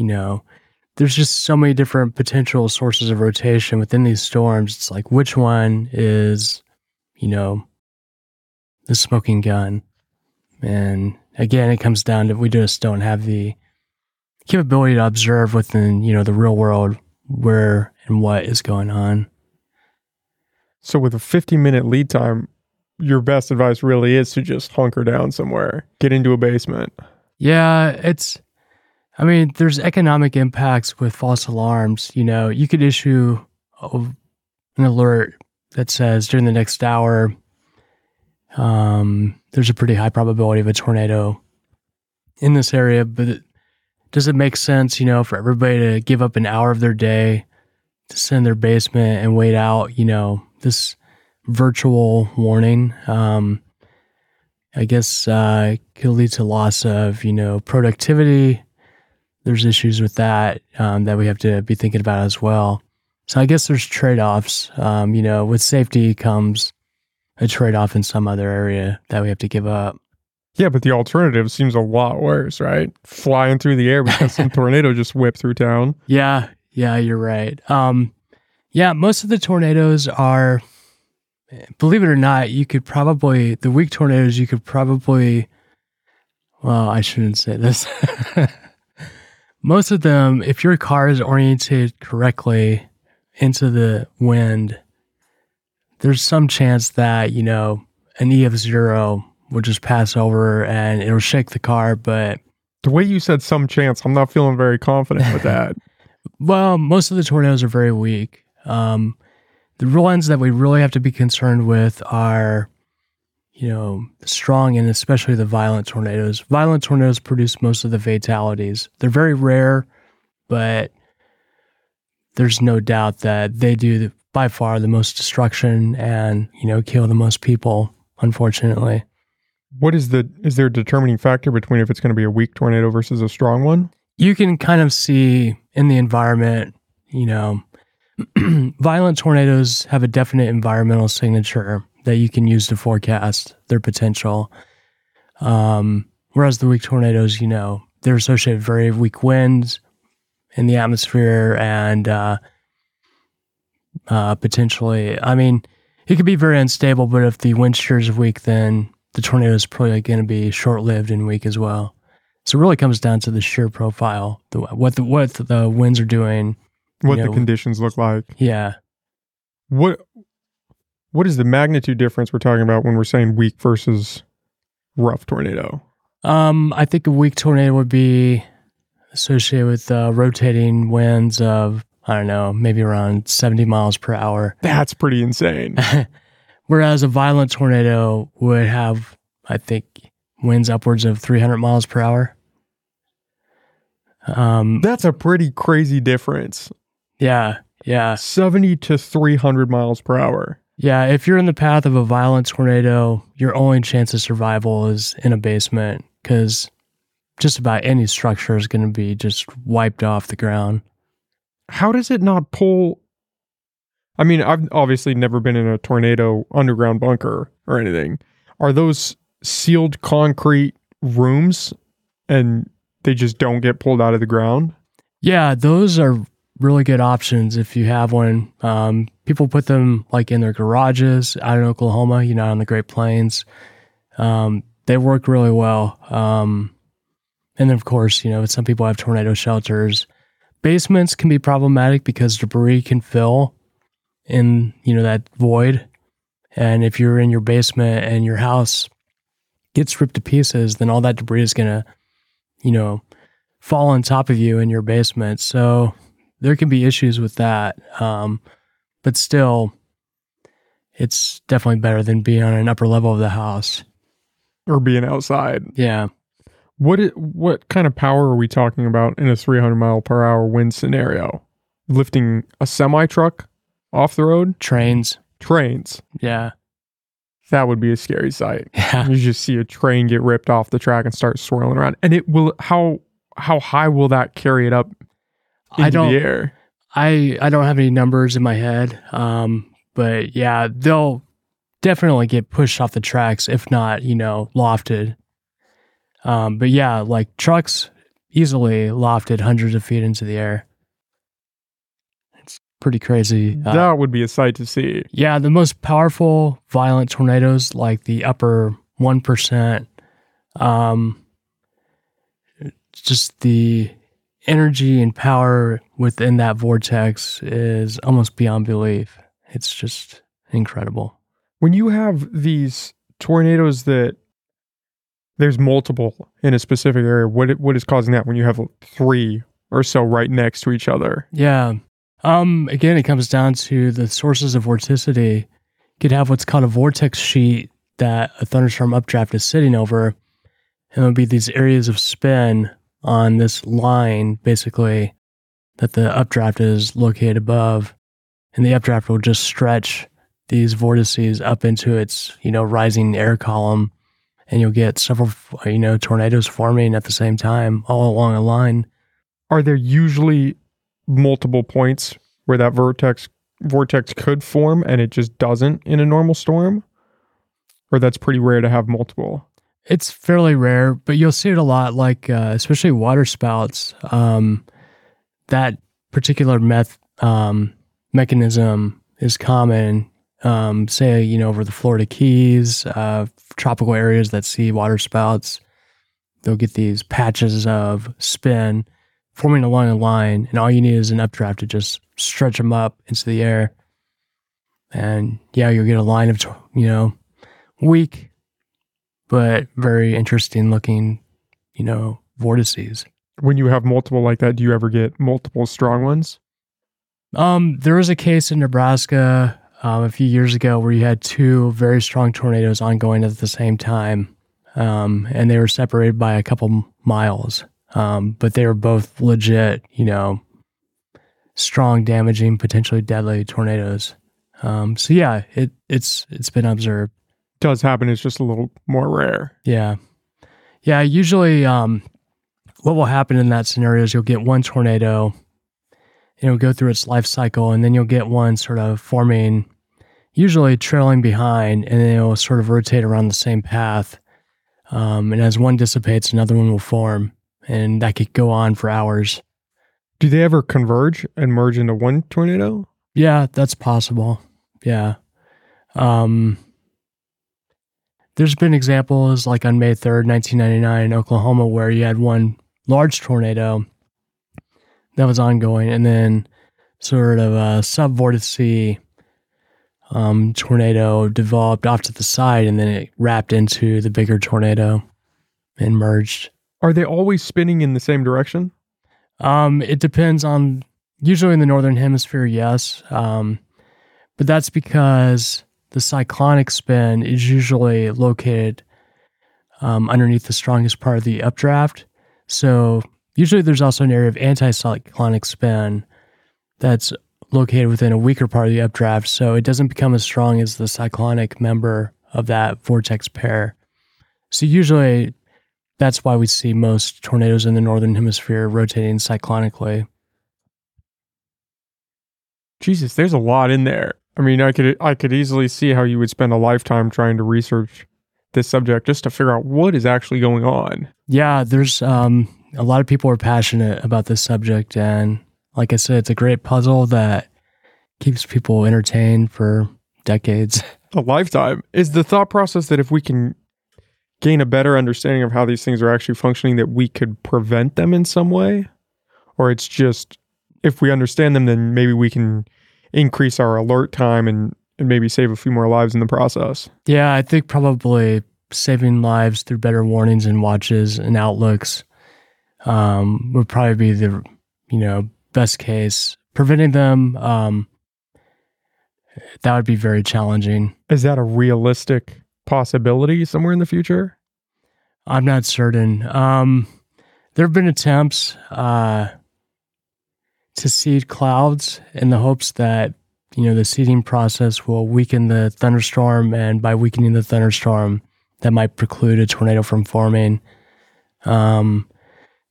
you know, there's just so many different potential sources of rotation within these storms. It's like, which one is, you know, the smoking gun? And again, it comes down to we just don't have the capability to observe within, you know, the real world where and what is going on.
So with a 50 minute lead time, your best advice really is to just hunker down somewhere, get into a basement.
Yeah, it's. I mean, there's economic impacts with false alarms. You know, you could issue an alert that says during the next hour, um, there's a pretty high probability of a tornado in this area. But it, does it make sense, you know, for everybody to give up an hour of their day to sit in their basement and wait out, you know, this virtual warning? Um, I guess uh, could lead to loss of you know productivity. There's issues with that um, that we have to be thinking about as well. So I guess there's trade offs. Um, you know, with safety comes a trade off in some other area that we have to give up.
Yeah, but the alternative seems a lot worse, right? Flying through the air because some tornado just whipped through town.
Yeah, yeah, you're right. Um, yeah, most of the tornadoes are believe it or not, you could probably the weak tornadoes you could probably well, I shouldn't say this. Most of them, if your car is oriented correctly into the wind, there's some chance that, you know, an EF zero will just pass over and it'll shake the car, but
the way you said some chance, I'm not feeling very confident with that.
well, most of the tornadoes are very weak. Um, the ones that we really have to be concerned with are, you know, strong and especially the violent tornadoes. Violent tornadoes produce most of the fatalities. They're very rare, but there's no doubt that they do by far the most destruction and, you know, kill the most people, unfortunately.
What is the is there a determining factor between if it's going to be a weak tornado versus a strong one?
You can kind of see in the environment, you know, violent tornadoes have a definite environmental signature that you can use to forecast their potential. Um, whereas the weak tornadoes, you know, they're associated with very weak winds in the atmosphere and uh, uh, potentially, I mean, it could be very unstable, but if the wind shear is weak, then the tornado is probably going to be short lived and weak as well. So it really comes down to the shear profile, the, what the what the winds are doing,
what the conditions look like.
Yeah.
What what is the magnitude difference we're talking about when we're saying weak versus rough tornado?
Um, I think a weak tornado would be associated with uh, rotating winds of I don't know, maybe around 70 miles per hour.
That's pretty insane.
Whereas a violent tornado would have, I think, winds upwards of 300 miles per hour.
Um, That's a pretty crazy difference.
Yeah, yeah.
70 to 300 miles per hour.
Yeah, if you're in the path of a violent tornado, your only chance of survival is in a basement because just about any structure is going to be just wiped off the ground.
How does it not pull? I mean, I've obviously never been in a tornado underground bunker or anything. Are those sealed concrete rooms and they just don't get pulled out of the ground?
Yeah, those are really good options if you have one. Um, people put them like in their garages out in Oklahoma, you know, on the Great Plains. Um, they work really well. Um, and of course, you know, some people have tornado shelters. Basements can be problematic because debris can fill in, you know, that void. And if you're in your basement and your house gets ripped to pieces, then all that debris is going to, you know, fall on top of you in your basement. So there can be issues with that. Um, but still, it's definitely better than being on an upper level of the house
or being outside.
Yeah.
What it, what kind of power are we talking about in a 300 mile per hour wind scenario? Lifting a semi truck off the road?
Trains.
Trains.
Yeah.
That would be a scary sight.
Yeah.
You just see a train get ripped off the track and start swirling around. And it will how how high will that carry it up I don't.
I I don't have any numbers in my head. Um, but yeah, they'll definitely get pushed off the tracks, if not, you know, lofted. Um, but yeah, like trucks easily lofted hundreds of feet into the air. It's pretty crazy.
Uh, that would be a sight to see.
Yeah, the most powerful violent tornadoes, like the upper one percent, um, just the energy and power within that vortex is almost beyond belief. It's just incredible.
When you have these tornadoes that there's multiple in a specific area. What what is causing that when you have three or so right next to each other?
Yeah. Um, again, it comes down to the sources of vorticity. You could have what's called a vortex sheet that a thunderstorm updraft is sitting over. And there'll be these areas of spin on this line, basically, that the updraft is located above. And the updraft will just stretch these vortices up into its, you know, rising air column. And you'll get several, you know, tornadoes forming at the same time all along a line.
Are there usually multiple points where that vortex vortex could form and it just doesn't in a normal storm? Or that's pretty rare to have multiple?
It's fairly rare, but you'll see it a lot, like uh, especially water spouts. Um, that particular meth um, mechanism is common. Um, say you know over the Florida Keys, uh, tropical areas that see water spouts, they'll get these patches of spin forming along a line, and all you need is an updraft to just stretch them up into the air. And yeah, you'll get a line of, you know, weak, but very interesting looking, you know, vortices.
When you have multiple like that, do you ever get multiple strong ones?
Um, there was a case in Nebraska um, a few years ago where you had two very strong tornadoes ongoing at the same time, um, and they were separated by a couple miles. Um, but they were both legit, you know, strong, damaging, potentially deadly tornadoes. Um, so yeah, it it's it's been observed.
Does happen. It's just a little more rare.
Yeah, yeah. Usually, um, what will happen in that scenario is you'll get one tornado, it'll go through its life cycle, and then you'll get one sort of forming, usually trailing behind, and then it'll sort of rotate around the same path. Um, and as one dissipates, another one will form and that could go on for hours.
Do they ever converge and merge into one tornado?
Yeah, that's possible. Yeah. Um, there's been examples like on May 3rd, 1999 in Oklahoma, where you had one large tornado that was ongoing and then sort of a subvortice um, tornado developed off to the side and then it wrapped into the bigger tornado and merged.
Are they always spinning in the same direction?
Um, it depends on usually in the northern hemisphere, yes. Um, but that's because the cyclonic spin is usually located um, underneath the strongest part of the updraft. So usually there's also an area of anticyclonic spin that's located within a weaker part of the updraft. So it doesn't become as strong as the cyclonic member of that vortex pair. So usually that's why we see most tornadoes in the northern hemisphere rotating cyclonically.
Jesus, there's a lot in there. I mean, I could I could easily see how you would spend a lifetime trying to research this subject just to figure out what is actually going on.
Yeah, there's um, a lot of people are passionate about this subject, and like I said, it's a great puzzle that keeps people entertained for decades.
A lifetime is the thought process that if we can gain a better understanding of how these things are actually functioning that we could prevent them in some way or it's just if we understand them then maybe we can increase our alert time and, and maybe save a few more lives in the process
yeah i think probably saving lives through better warnings and watches and outlooks um, would probably be the you know best case preventing them um, that would be very challenging
is that a realistic possibility somewhere in the future?
I'm not certain. Um, there have been attempts uh, to seed clouds in the hopes that you know the seeding process will weaken the thunderstorm, and by weakening the thunderstorm, that might preclude a tornado from forming. Um,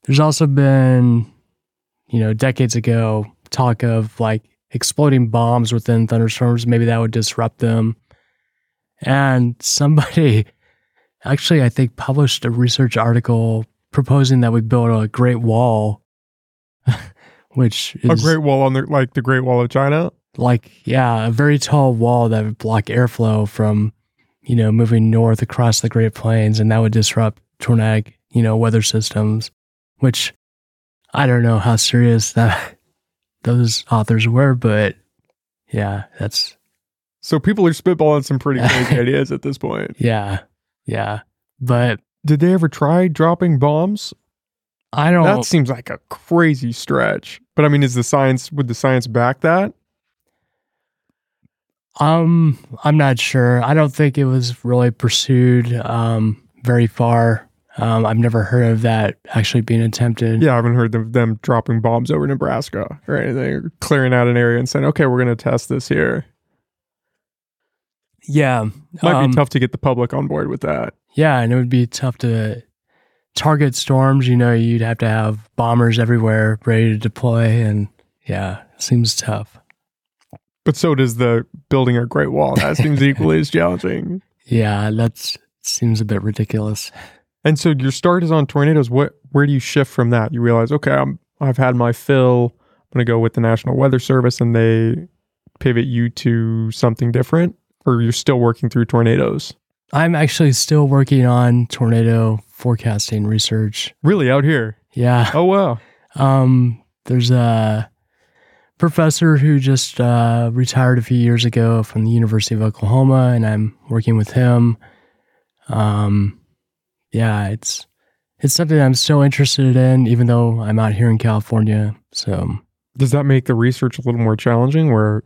there's also been, you know, decades ago, talk of like exploding bombs within thunderstorms. Maybe that would disrupt them. And somebody actually, I think, published a research article proposing that we build a Great Wall, which is
a Great Wall on the like the Great Wall of China.
Like, yeah, a very tall wall that would block airflow from, you know, moving north across the Great Plains, and that would disrupt tornadic, you know, weather systems. Which I don't know how serious that those authors were, but yeah, that's
so people are spitballing some pretty crazy ideas at this point.
Yeah. Yeah. But
did they ever try dropping bombs?
I don't.
That seems like a crazy stretch. But I mean, is the science would the science back that?
Um, I'm not sure. I don't think it was really pursued um, very far. Um, I've never heard of that actually being attempted.
Yeah, I haven't heard of them dropping bombs over Nebraska or anything, or clearing out an area and saying, "Okay, we're going to test this here."
Yeah,
Might
um,
be tough to get the public on board with that.
Yeah, and it would be tough to target storms. You know, you'd have to have bombers everywhere ready to deploy, and yeah, it seems tough.
But so does the building a Great Wall. That seems equally as challenging.
Yeah, that seems a bit ridiculous.
And so your start is on tornadoes. What where do you shift from that? You realize, okay, I'm I've had my fill. I'm gonna go with the National Weather Service and they pivot you to something different? Or you're still working through tornadoes?
I'm actually still working on tornado forecasting research.
Really out here.
Yeah.
Oh wow.
Um, there's a professor who just uh, retired a few years ago from the University of Oklahoma, and I'm working with him. Um, yeah, it's it's something I'm still interested in, even though I'm out here in California. So
Does that make the research a little more challenging where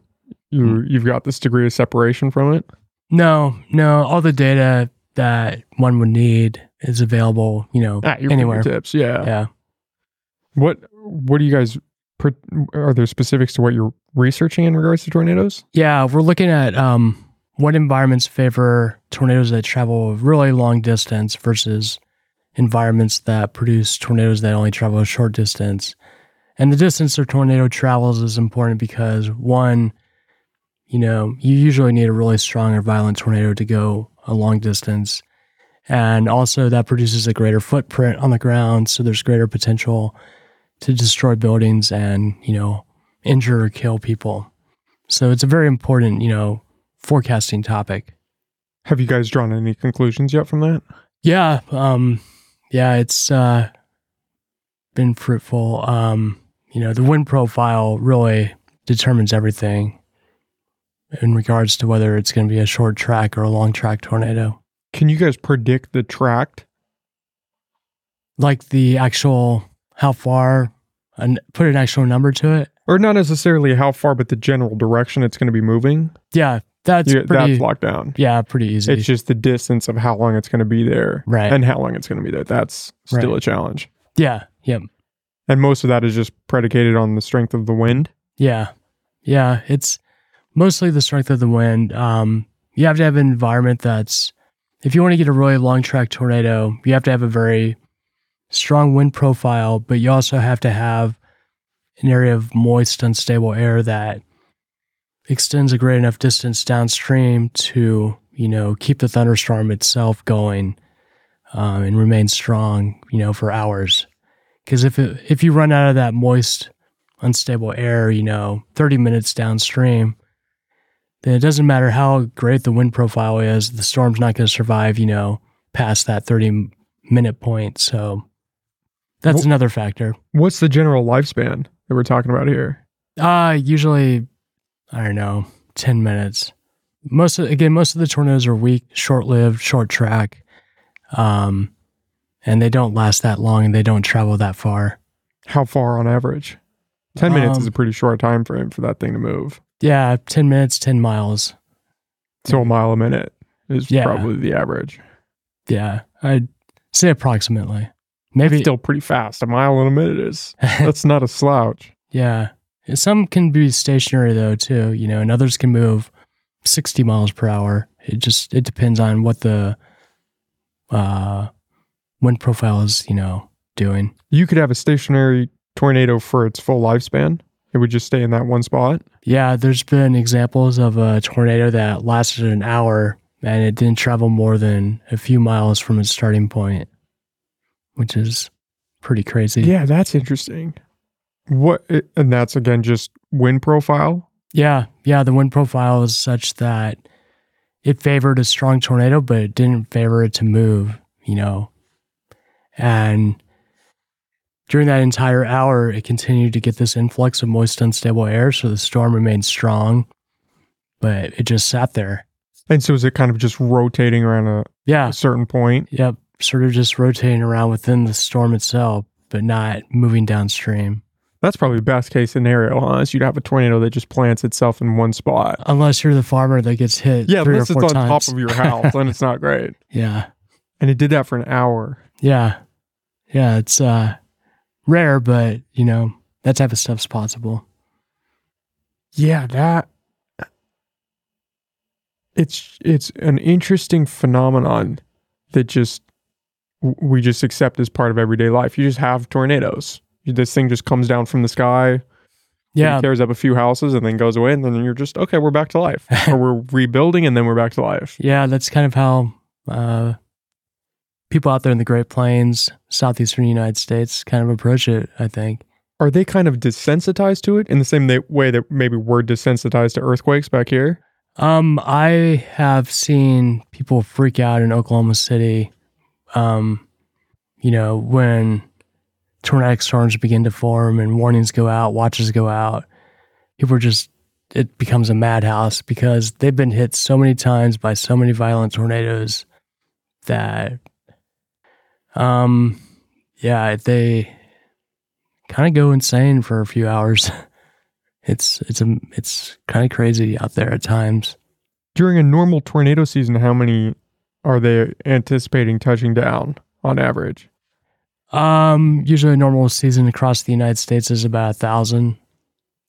you you've got this degree of separation from it?
no, no, all the data that one would need is available. You know, anywhere.
fingertips, yeah.
Yeah.
What what do you guys are there specifics to what you're researching in regards to tornadoes?
Yeah, we're looking at um, what environments favor tornadoes that travel a really long distance versus environments that produce tornadoes that only travel a short distance. And the distance a tornado travels is important because one, you know, you usually need a really strong or violent tornado to go a long distance. And also that produces a greater footprint on the ground, so there's greater potential to destroy buildings and, you know, injure or kill people. So it's a very important, you know, forecasting topic.
Have you guys drawn any conclusions yet from that?
Yeah, um, yeah, it's uh, been fruitful. Um, you know, the wind profile really determines everything in regards to whether it's going to be a short track or a long track tornado.
Can you guys predict the tract?
Like the actual how far, and put an actual number to it.
Or not necessarily how far, but the general direction it's going to be moving?
Yeah, that's
You-
pretty.
that's locked down.
yeah, pretty easy.
It's just the distance of how long it's going to be there
right.
and how long it's going to be there. That's still
Right.
a challenge.
yeah. Yep.
And most of that is just predicated on the strength of the wind.
Yeah. Yeah. It's mostly the strength of the wind. Um, you have to have an environment that's, if you want to get a really long track tornado, you have to have a very strong wind profile, but you also have to have an area of moist, unstable air that extends a great enough distance downstream to, you know, keep the thunderstorm itself going um, and remain strong, you know, for hours. Because if if you run out of that moist, unstable air, you know, 30 minutes downstream, then it doesn't matter how great the wind profile is, the storm's not going to survive, you know, past that 30 minute point. So that's another factor.
What's the general lifespan that we're talking about here?
Uh, usually, I don't know, 10 minutes. Most of, again, most of the tornadoes are weak, short lived, short track. Um, and they don't last that long and they don't travel that far.
How far on average? 10 minutes is
Um,
a pretty short time frame for that thing to move.
Yeah, 10 minutes, 10 miles.
So a mile a minute is
Yeah.
probably the average.
Yeah, I'd say approximately. Maybe,
Still pretty fast. A mile in a minute is that's not a slouch.
yeah. Some can be stationary though, too, you know, and others can move 60 miles per hour. It just, it depends on what the uh, wind profile is, you know, doing.
You could have a stationary tornado for its full lifespan. It would just stay in that one spot.
Yeah, there's been examples of a tornado that lasted an hour and it didn't travel more than a few miles from its starting point, which is pretty crazy.
Yeah, that's interesting. What and that's again just wind profile.
Yeah, yeah, the wind profile is such that it favored a strong tornado, but it didn't favor it to move, you know. And during that entire hour, it continued to get this influx of moist, unstable air, so the storm remained strong, but it just sat there.
And so is it kind of just rotating around a,
Yeah,
a certain point?
yep. sort of just rotating around within the storm itself, but not moving downstream.
That's probably the best case scenario, huh? Is you'd have a tornado that just plants itself in one spot.
Unless you're the farmer that gets hit
Yeah, unless it's on
times.
top of your house, then it's not great.
yeah.
And it did that for an hour.
Yeah. Yeah. It's uh rare, but you know, that type of stuff's possible.
Yeah, that it's it's an interesting phenomenon that just we just accept as part of everyday life. You just have tornadoes. This thing just comes down from the sky,
Yeah.
tears up a few houses, and then goes away, and then you're just okay. We're back to life, or we're rebuilding, and then we're back to life.
Yeah, that's kind of how uh people out there in the Great Plains, southeastern United States kind of approach it, I think.
Are they kind of desensitized to it in the same way that maybe we're desensitized to earthquakes back here?
Um, I have seen people freak out in Oklahoma City. Um, you know, when tornadic storms begin to form and warnings go out, watches go out, people are just it becomes a madhouse because they've been hit so many times by so many violent tornadoes that um yeah, they kind of go insane for a few hours. It's it's a it's kind of crazy out there at times.
During a normal tornado season, how many are they anticipating touching down on average?
Um, usually a normal season across the United States is about a thousand.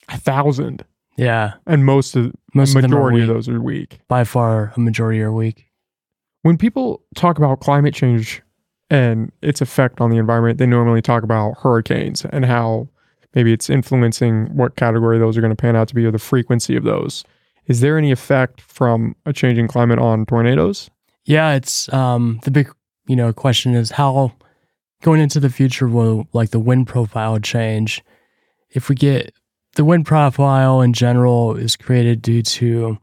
A thousand.
Yeah,
And most of
most
the
of
majority of those are weak.
By far, a majority are weak.
When people talk about climate change and its effect on the environment, they normally talk about hurricanes and how maybe it's influencing what category those are going to pan out to be or the frequency of those. Is there any effect from a changing climate on tornadoes?
Yeah, it's um the big you know question is how going into the future will like the wind profile change. If we get the wind profile in general is created due to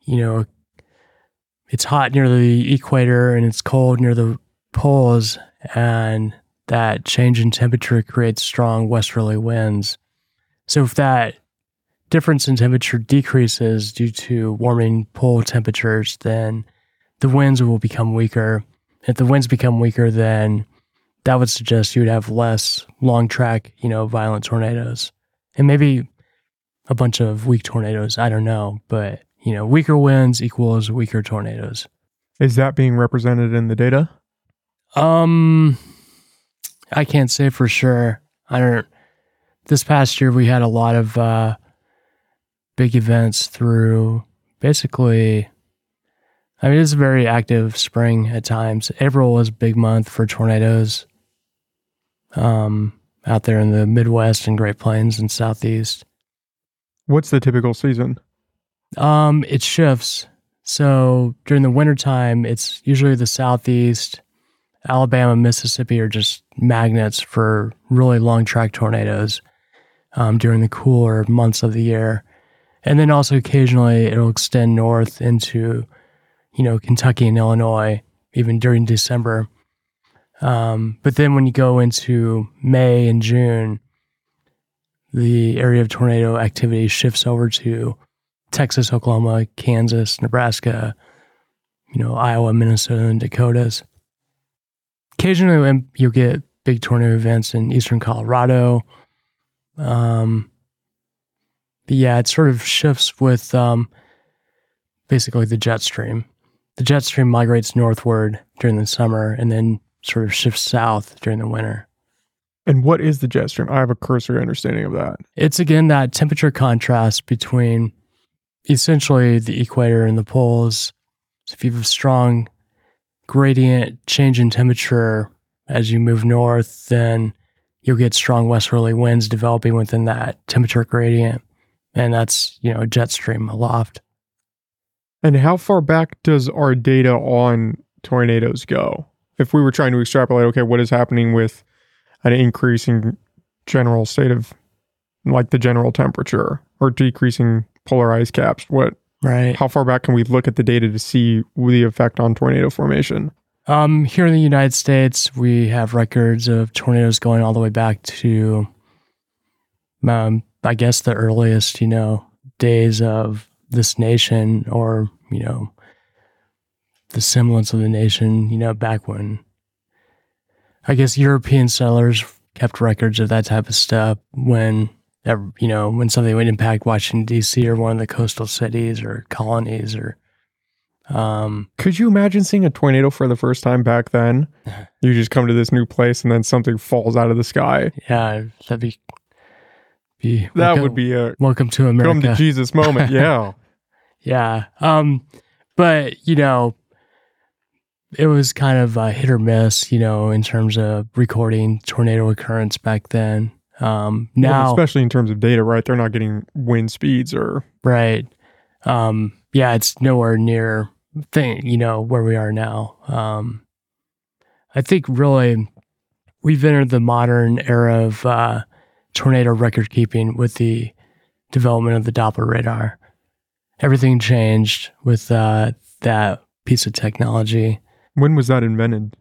you know it's hot near the equator and it's cold near the poles and that change in temperature creates strong westerly winds. So if that difference in temperature decreases due to warming pole temperatures, then the winds will become weaker. If the winds become weaker, then that would suggest you would have less long track, you know, violent tornadoes. And maybe a bunch of weak tornadoes. I don't know. But, you know, weaker winds equals weaker tornadoes.
Is that being represented in the data?
Um, I can't say for sure. I don't. This past year, we had a lot of uh, big events through basically. I mean, it's a very active spring at times. April was a big month for tornadoes. Um, out there in the Midwest and Great Plains and Southeast.
What's the typical season?
Um, it shifts. So during the wintertime, it's usually the southeast. Alabama, Mississippi are just magnets for really long track tornadoes um, during the cooler months of the year. And then also occasionally it'll extend north into, you know, Kentucky and Illinois, even during December. Um, but then when you go into May and June, the area of tornado activity shifts over to Texas, Oklahoma, Kansas, Nebraska, you know, Iowa, Minnesota, and Dakotas. Occasionally, you'll get big tornado events in eastern Colorado. Um, but yeah, it sort of shifts with um, basically the jet stream. The jet stream migrates northward during the summer and then sort of shifts south during the winter.
And what is the jet stream? I have a cursory understanding of that.
It's again that temperature contrast between essentially the equator and the poles. So if you have a strong gradient change in temperature as you move north, then you'll get strong westerly winds developing within that temperature gradient. And that's, you know, a jet stream aloft.
And how far back does our data on tornadoes go? If we were trying to extrapolate, okay, what is happening with an increasing general state of like the general temperature or decreasing polar ice caps? What
Right.
how far back can we look at the data to see the effect on tornado formation?
Um, here in the United States, we have records of tornadoes going all the way back to, um, I guess, the earliest, you know, days of this nation, or you know, the semblance of the nation, you know, back when I guess European settlers kept records of that type of stuff when you know when something would impact Washington D.C. or one of the coastal cities or colonies or um
Could you imagine seeing a tornado for the first time back then? You just come to this new place and then something falls out of the sky.
yeah that'd be be
That
welcome-
would be a
welcome to America, come
to Jesus moment. Yeah.
yeah um but you know it was kind of a hit or miss you know in terms of recording tornado occurrence back then um
Well,
now
especially in terms of data, right? They're not getting wind speeds or
Right. Um, yeah, it's nowhere near thing, you know, where we are now. Um, I think really we've entered the modern era of uh, tornado record keeping with the development of the Doppler radar. Everything changed with uh, that piece of technology.
when was that invented?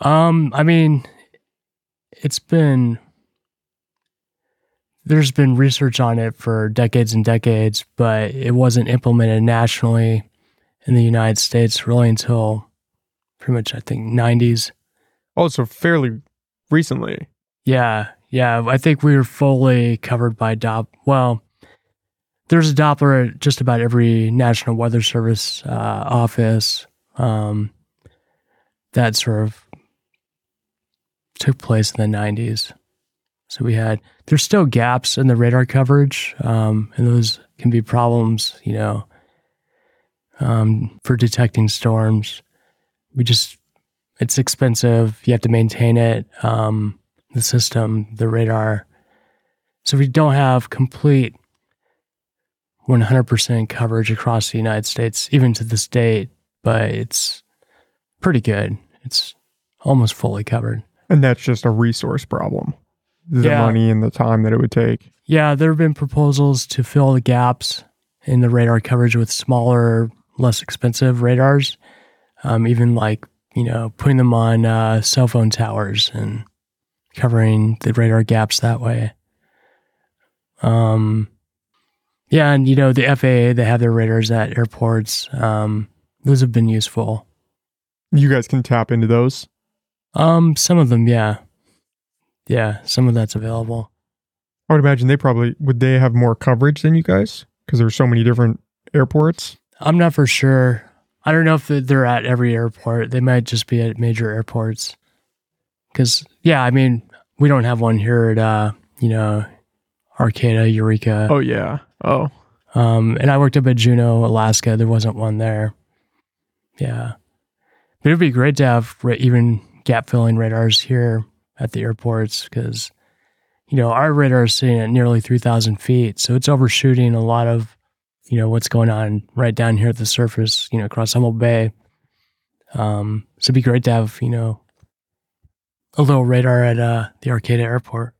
Um, I mean, it's been there's been research on it for decades and decades, but it wasn't implemented nationally in the United States really until pretty much I think 90s.
Oh, so fairly recently.
Yeah, yeah, I think we were fully covered by Dop. Well, there's a Doppler at just about every National Weather Service uh, office. Um, that sort of took place in the 90s. So we had there's still gaps in the radar coverage, um, and those can be problems, you know, um, for detecting storms. We just it's expensive. You have to maintain it. Um, the system, the radar. So we don't have complete 100% coverage across the United States, even to this date, but it's pretty good. It's almost fully covered.
And that's just a resource problem. The
Yeah.
money and the time that it would take.
Yeah, there have been proposals to fill the gaps in the radar coverage with smaller, less expensive radars. Um, even like, you know, putting them on uh, cell phone towers and covering the radar gaps that way. Um, yeah, and, you know, the FAA, they have their radars at airports. Um, those have been useful.
You guys can tap into those.
Um, some of them, yeah. Yeah, some of that's available.
I would imagine they probably would they have more coverage than you guys because there's so many different airports.
I'm not for sure. I don't know if they're at every airport. They might just be at major airports. Because yeah, I mean, we don't have one here at uh, you know, Arcata, Eureka.
Oh yeah. Oh.
Um, and I worked up at Juneau, Alaska. There wasn't one there. Yeah, but it'd be great to have ra- even gap filling radars here at the airports because you know our radar is sitting at nearly three thousand feet, so it's overshooting a lot of you know what's going on right down here at the surface. You know, across Humboldt Bay. Um, so it'd be great to have you know a little radar at uh, the Arcata Airport.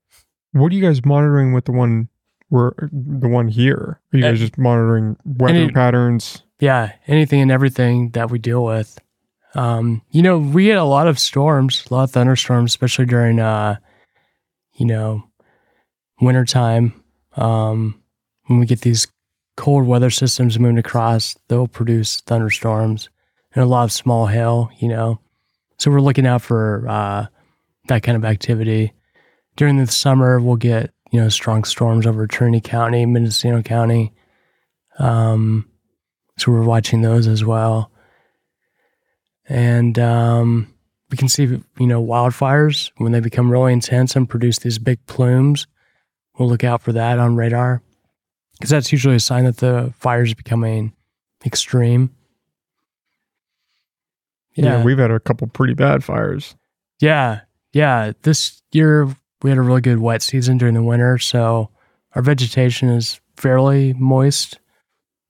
What are you guys monitoring with the one where the one here? Are you
Uh,
guys just monitoring weather
any-
patterns?
yeah, anything and everything that we deal with. Um, you know, we get a lot of storms, a lot of thunderstorms, especially during, uh, you know, wintertime. Um, when we get these cold weather systems moving across, they'll produce thunderstorms and a lot of small hail, you know. So we're looking out for uh, that kind of activity. During the summer, we'll get, you know, strong storms over Trinity County, Mendocino County. Um, so we're watching those as well. And um, we can see, you know, wildfires when they become really intense and produce these big plumes. We'll look out for that on radar because that's usually a sign that the fire is becoming extreme.
Yeah.
Yeah.
we've had a couple pretty bad fires.
Yeah. Yeah. This year we had a really good wet season during the winter. So our vegetation is fairly moist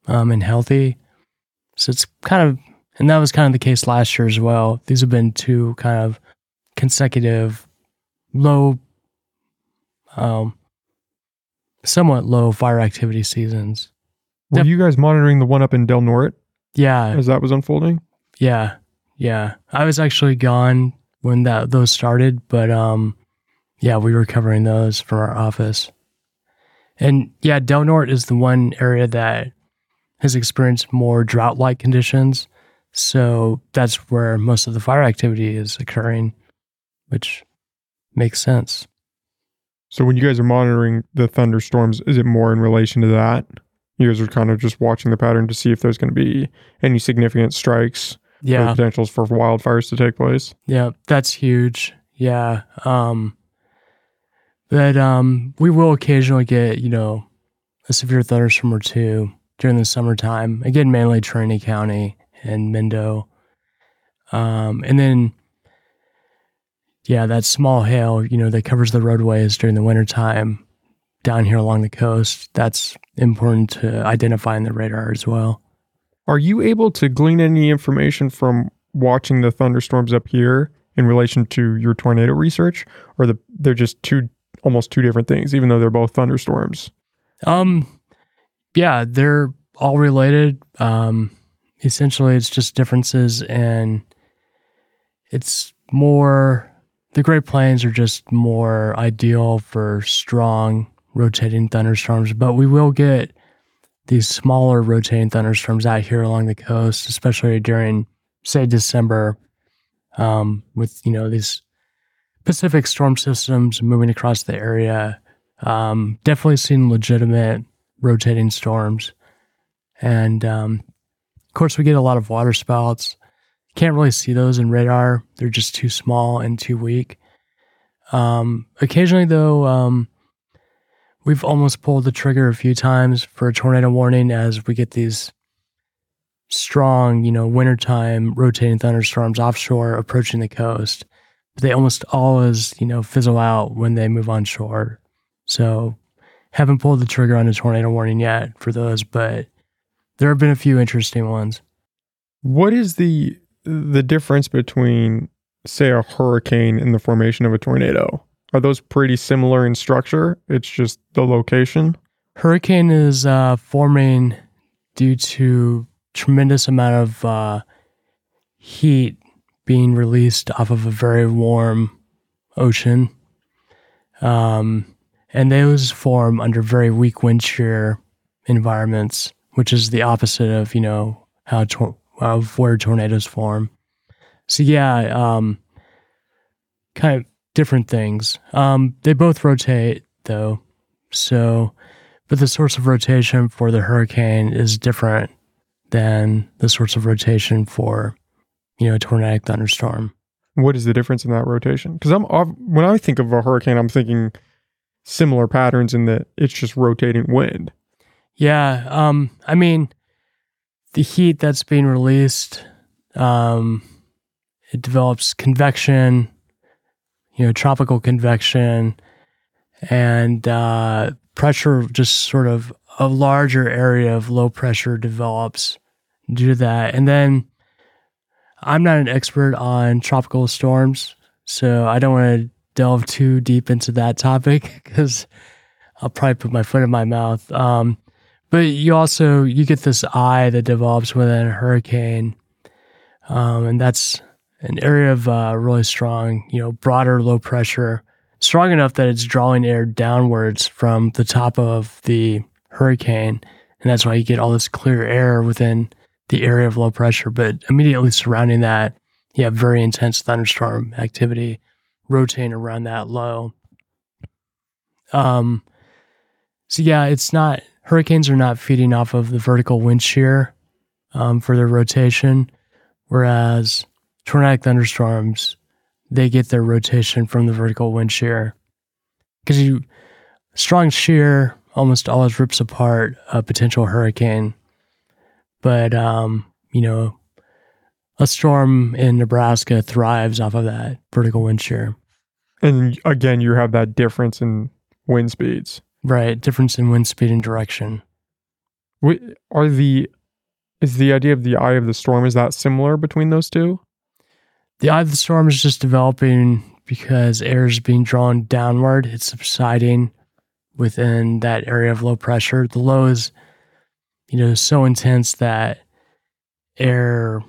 um, and healthy. So it's kind of, and that was kind of the case last year as well. These have been two kind of consecutive low, um, somewhat low fire activity seasons.
Were
Yep.
you guys monitoring the one up in Del Norte
Yeah.
as that was unfolding?
Yeah, yeah. I was actually gone when that those started, but um, yeah, we were covering those from our office. And yeah, Del Norte is the one area that has experienced more drought-like conditions. So that's where most of the fire activity is occurring, which makes sense.
So when you guys are monitoring the thunderstorms, is it more in relation to that? You guys are kind of just watching the pattern to see if there's going to be any significant strikes or
Yeah.
potentials for wildfires to take place.
Yeah, that's huge. Yeah. Um but um we will occasionally get, you know, a severe thunderstorm or two during the summertime. Again, mainly Trinity County and Mendo. Um and then yeah, that small hail, you know, that covers the roadways during the wintertime down here along the coast. That's important to identify in the radar as well.
Are you able to glean any information from watching the thunderstorms up here in relation to your tornado research, or the they're just two almost two different things, even though they're both thunderstorms?
Um, yeah, they're all related. Um, essentially, it's just differences, and it's more. The Great Plains are just more ideal for strong rotating thunderstorms, but we will get these smaller rotating thunderstorms out here along the coast, especially during, say, December, um, with you know these Pacific storm systems moving across the area. Um, definitely seen legitimate rotating storms. And um, course, we get a lot of water spouts. Can't really see those in radar, they're just too small and too weak. Um, occasionally, though, um, we've almost pulled the trigger a few times for a tornado warning as we get these strong, you know, wintertime rotating thunderstorms offshore approaching the coast. But they almost always, you know, fizzle out when they move on shore. So haven't pulled the trigger on a tornado warning yet for those, but there have been a few interesting ones.
What is the the difference between say a hurricane and the formation of a tornado? Are those pretty similar in structure? It's just the location.
Hurricane is uh, forming due to tremendous amount of uh, heat being released off of a very warm ocean. Um, and those form under very weak wind shear environments, which is the opposite of, you know, how tor- of where tornadoes form. So yeah, um, kind of different things. Um, they both rotate though. So, but the source of rotation for the hurricane is different than the source of rotation for, you know, a tornadic thunderstorm.
What is the difference in that rotation? Because I'm when I think of a hurricane, I'm thinking similar patterns in that it's just rotating wind.
Yeah. Um, I mean, the heat that's being released, um, it develops convection, you know, tropical convection, and uh, pressure just sort of a larger area of low pressure develops due to that. And then I'm not an expert on tropical storms, so I don't want to delve too deep into that topic because I'll probably put my foot in my mouth. Um, but you also you get this eye that develops within a hurricane, um, and that's an area of uh, really strong, you know, broader low pressure, strong enough that it's drawing air downwards from the top of the hurricane, and that's why you get all this clear air within the area of low pressure. But immediately surrounding that, you have very intense thunderstorm activity rotating around that low. Um, so yeah, it's not hurricanes are not feeding off of the vertical wind shear um, for their rotation, whereas tornadic thunderstorms they get their rotation from the vertical wind shear because you strong shear almost always rips apart a potential hurricane, but um, you know a storm in Nebraska thrives off of that vertical wind shear.
And again, you have that difference in wind speeds.
Right, difference in wind speed and direction.
Wait, Are the is the idea of the eye of the storm is that similar between those two?
The eye of the storm is just developing because air is being drawn downward. It's subsiding within that area of low pressure. The low is, you know, so intense that air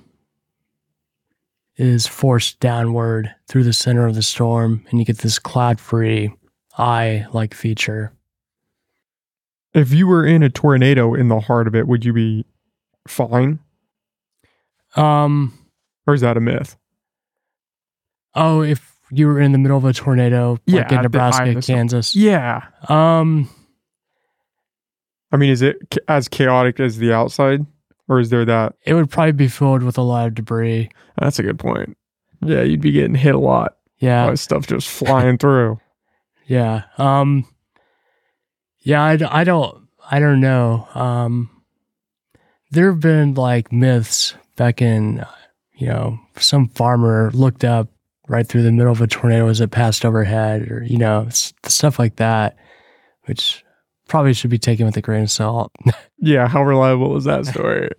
is forced downward through the center of the storm, and you get this cloud free eye like feature.
If you were in a tornado in the heart of it, would you be fine?
Um.
or is that a myth?
Oh, if you were in the middle of a tornado, like
Yeah,
in Nebraska, Kansas.
Yeah.
Um.
I mean, is it as chaotic as the outside, or is there that?
It would probably be filled with a lot of debris.
That's a good point. Yeah, you'd be getting hit a lot
Yeah.
stuff just flying through.
Yeah. Um. Yeah. I, I don't. I don't know. Um. There have been like myths back in, you know, some farmer looked up right through the middle of a tornado as it passed overhead, or you know, stuff like that, which probably should be taken with a grain of salt.
Yeah, how reliable is that story?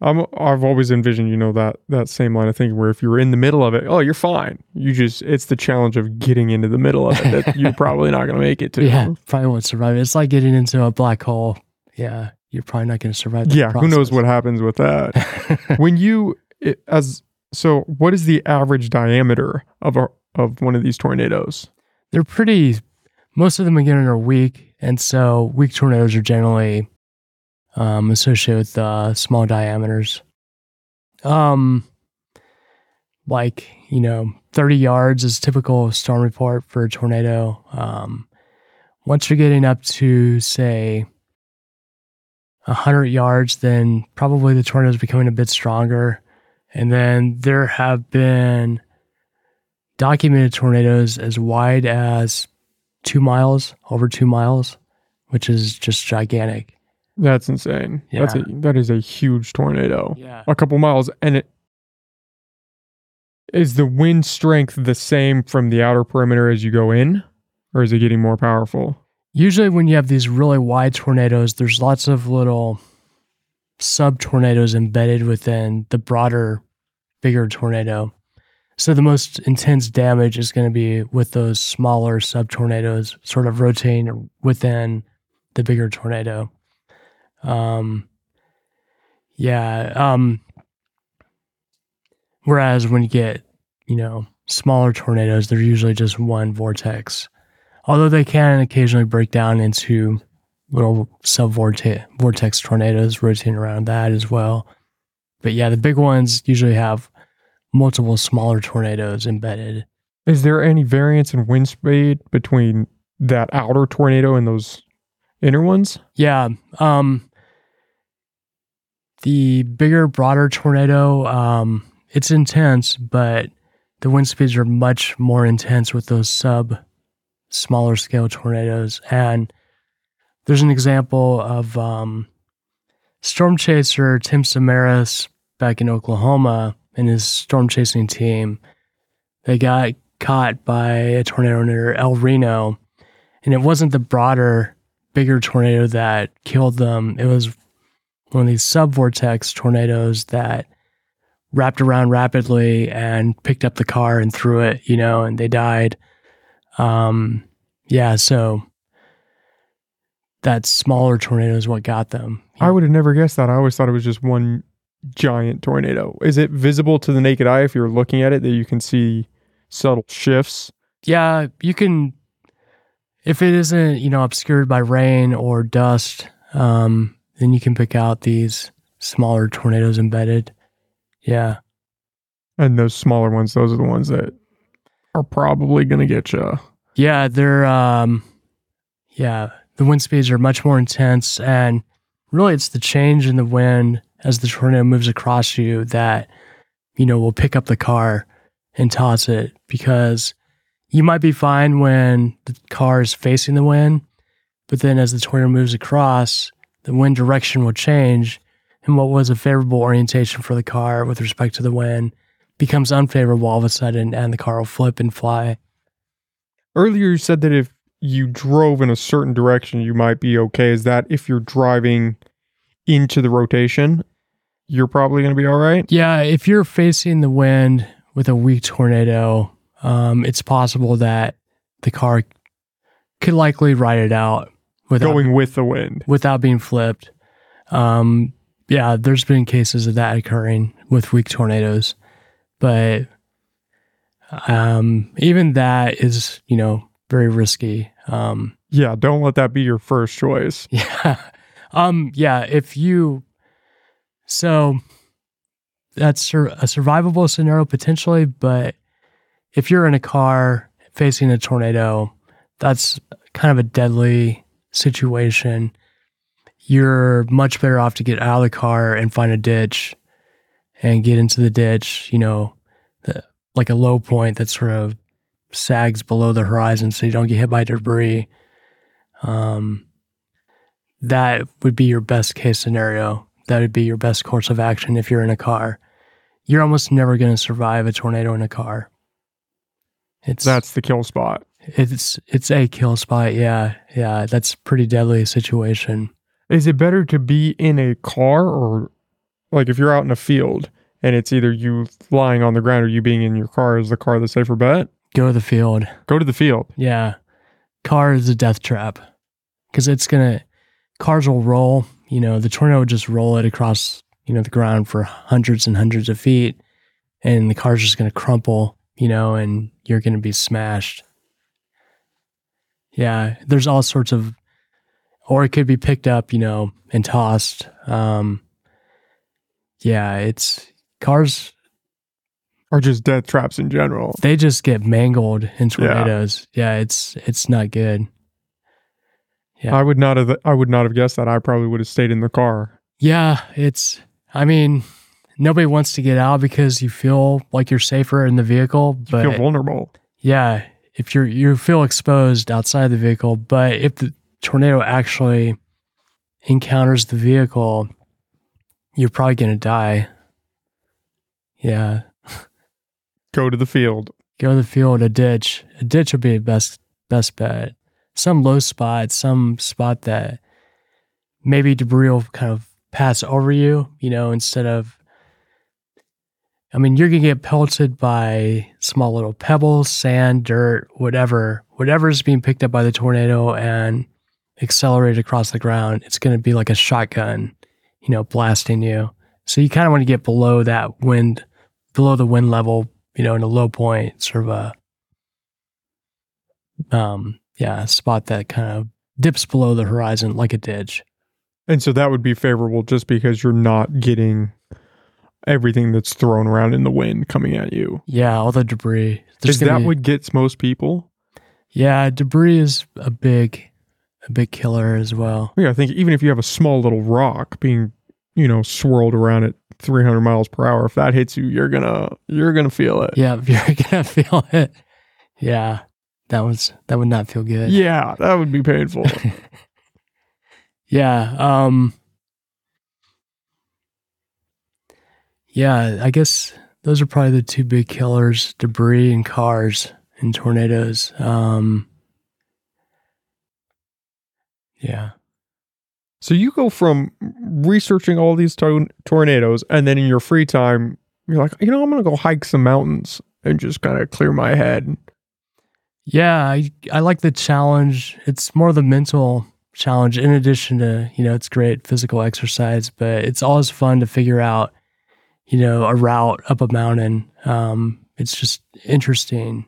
I'm I've always envisioned, you know, that that same line of thinking where if you're in the middle of it, oh, you're fine. You just it's the challenge of getting into the middle of it that you're probably not going to make it to.
yeah, probably won't survive. It's like getting into a black hole. Yeah, you're probably not going to survive. that
Yeah, who knows what happens with that? when you it, as so what is the average diameter of a of one of these tornadoes?
they're pretty most of them again are weak and so weak tornadoes are generally um, associated with uh, small diameters. Um like you know 30 yards is typical storm report for a tornado. Um once you're getting up to say 100 yards then probably the tornado is becoming a bit stronger. And then there have been documented tornadoes as wide as two miles, over two miles, which is just gigantic.
That's insane. That's a
Yeah.
that is a huge tornado.
Yeah.
a couple miles and it is the wind strength the same from the outer perimeter as you go in or is it getting more powerful
Usually, when you have these really wide tornadoes, there's lots of little sub tornadoes embedded within the broader, bigger tornado. So, the most intense damage is going to be with those smaller sub tornadoes sort of rotating within the bigger tornado. Um, yeah. Um, whereas when you get, you know, smaller tornadoes, they're usually just one vortex. Although they can occasionally break down into little sub vortex tornadoes rotating around that as well. But yeah, the big ones usually have multiple smaller tornadoes embedded.
is there any variance in wind speed between that outer tornado and those inner ones
Yeah. Um, the bigger, broader tornado, um, it's intense, but the wind speeds are much more intense with those sub smaller scale tornadoes. And there's an example of um, storm chaser Tim Samaras back in Oklahoma and his storm chasing team. They got caught by a tornado near El Reno, and it wasn't the broader bigger tornado that killed them. It was one of these subvortex tornadoes that wrapped around rapidly and picked up the car and threw it, you know, and they died. Um, yeah, so that smaller tornado is what got them.
i would have never guessed that i always thought it was just one giant tornado is it visible to the naked eye if you're looking at it that you can see subtle shifts
Yeah, you can if it isn't, you know, obscured by rain or dust, um, then you can pick out these smaller tornadoes embedded. Yeah.
and those smaller ones those are the ones that are probably going to get you
Yeah, they're um yeah, the wind speeds are much more intense and really it's the change in the wind as the tornado moves across you that you know will pick up the car and toss it because you might be fine when the car is facing the wind, but then as the tornado moves across, the wind direction will change and what was a favorable orientation for the car with respect to the wind becomes unfavorable all of a sudden and the car will flip and fly.
Earlier, you said that if you drove in a certain direction, you might be okay. Is that if you're driving into the rotation, you're probably going to be all right?
Yeah, if you're facing the wind with a weak tornado, um, it's possible that the car could likely ride it out without
Going with the wind.
without being flipped. Um, yeah, there's been cases of that occurring with weak tornadoes, but um, even that is, you know, very risky. Um,
Yeah, don't let that be your first choice.
Yeah. Um, yeah, if you So that's sur- a survivable scenario potentially, but if you're in a car facing a tornado, that's kind of a deadly situation. You're much better off to get out of the car and find a ditch and get into the ditch, you know, the, like a low point that sort of sags below the horizon so you don't get hit by debris. Um, that would be your best case scenario. That would be your best course of action if you're in a car. You're almost never going to survive a tornado in a car. It's
That's the kill spot.
It's it's a kill spot. Yeah, yeah, that's a pretty deadly situation.
Is it better to be in a car or like if you're out in a field and it's either you lying on the ground or you being in your car? Is the car the safer bet?
Go to the field.
Go to the field.
Yeah, car is a death trap because it's gonna cars will roll. You know, the tornado would just roll it across you know the ground for hundreds and hundreds of feet, and the car's just gonna crumple. You know, and you're gonna be smashed. Yeah, there's all sorts of, or it could be picked up. You know, and tossed. Um, yeah, it's cars
Or just death traps in general.
they just get mangled in tornadoes. Yeah, it's it's not good. Yeah.
I would not have I would not have guessed that. I probably would have stayed in the car.
Yeah, it's I mean, nobody wants to get out because you feel like you're safer in the vehicle, but You
feel vulnerable.
yeah, if you're you feel exposed outside the vehicle, but if the tornado actually encounters the vehicle, you're probably going to die. Yeah,
Go to the field.
go to the field, a ditch. A ditch would be the best best bet. Some low spot, some spot that maybe debris will kind of pass over you, you know, instead of I mean, you're gonna get pelted by small little pebbles, sand, dirt, whatever, whatever's being picked up by the tornado and accelerated across the ground. It's gonna be like a shotgun, you know, blasting you. So you kind of want to get below that wind, below the wind level you know, in a low point, sort of a, um, yeah, spot that kind of dips below the horizon like a ditch.
And so that would be favorable just because you're not getting everything that's thrown around in the wind coming at you.
Yeah, all the debris. There's
Is that
be-
what gets most people?
Yeah, debris is a big, a big killer as well.
Yeah, I think even if you have a small little rock being, you know, swirled around at 300 miles per hour, if that hits you, you're gonna you're gonna feel it.
Yeah, you're gonna feel it. Yeah, that was that would not feel good.
Yeah, that would be painful.
Yeah. Um Yeah, I guess those are probably the two big killers, debris and cars and tornadoes. Um Yeah.
so you go from researching all these to- tornadoes, and then in your free time, you're like, you know, I'm gonna go hike some mountains and just kind of clear my head.
Yeah, I I like the challenge. It's more the mental challenge in addition to, you know, it's great physical exercise, but it's always fun to figure out, you know, a route up a mountain. Um, it's just interesting.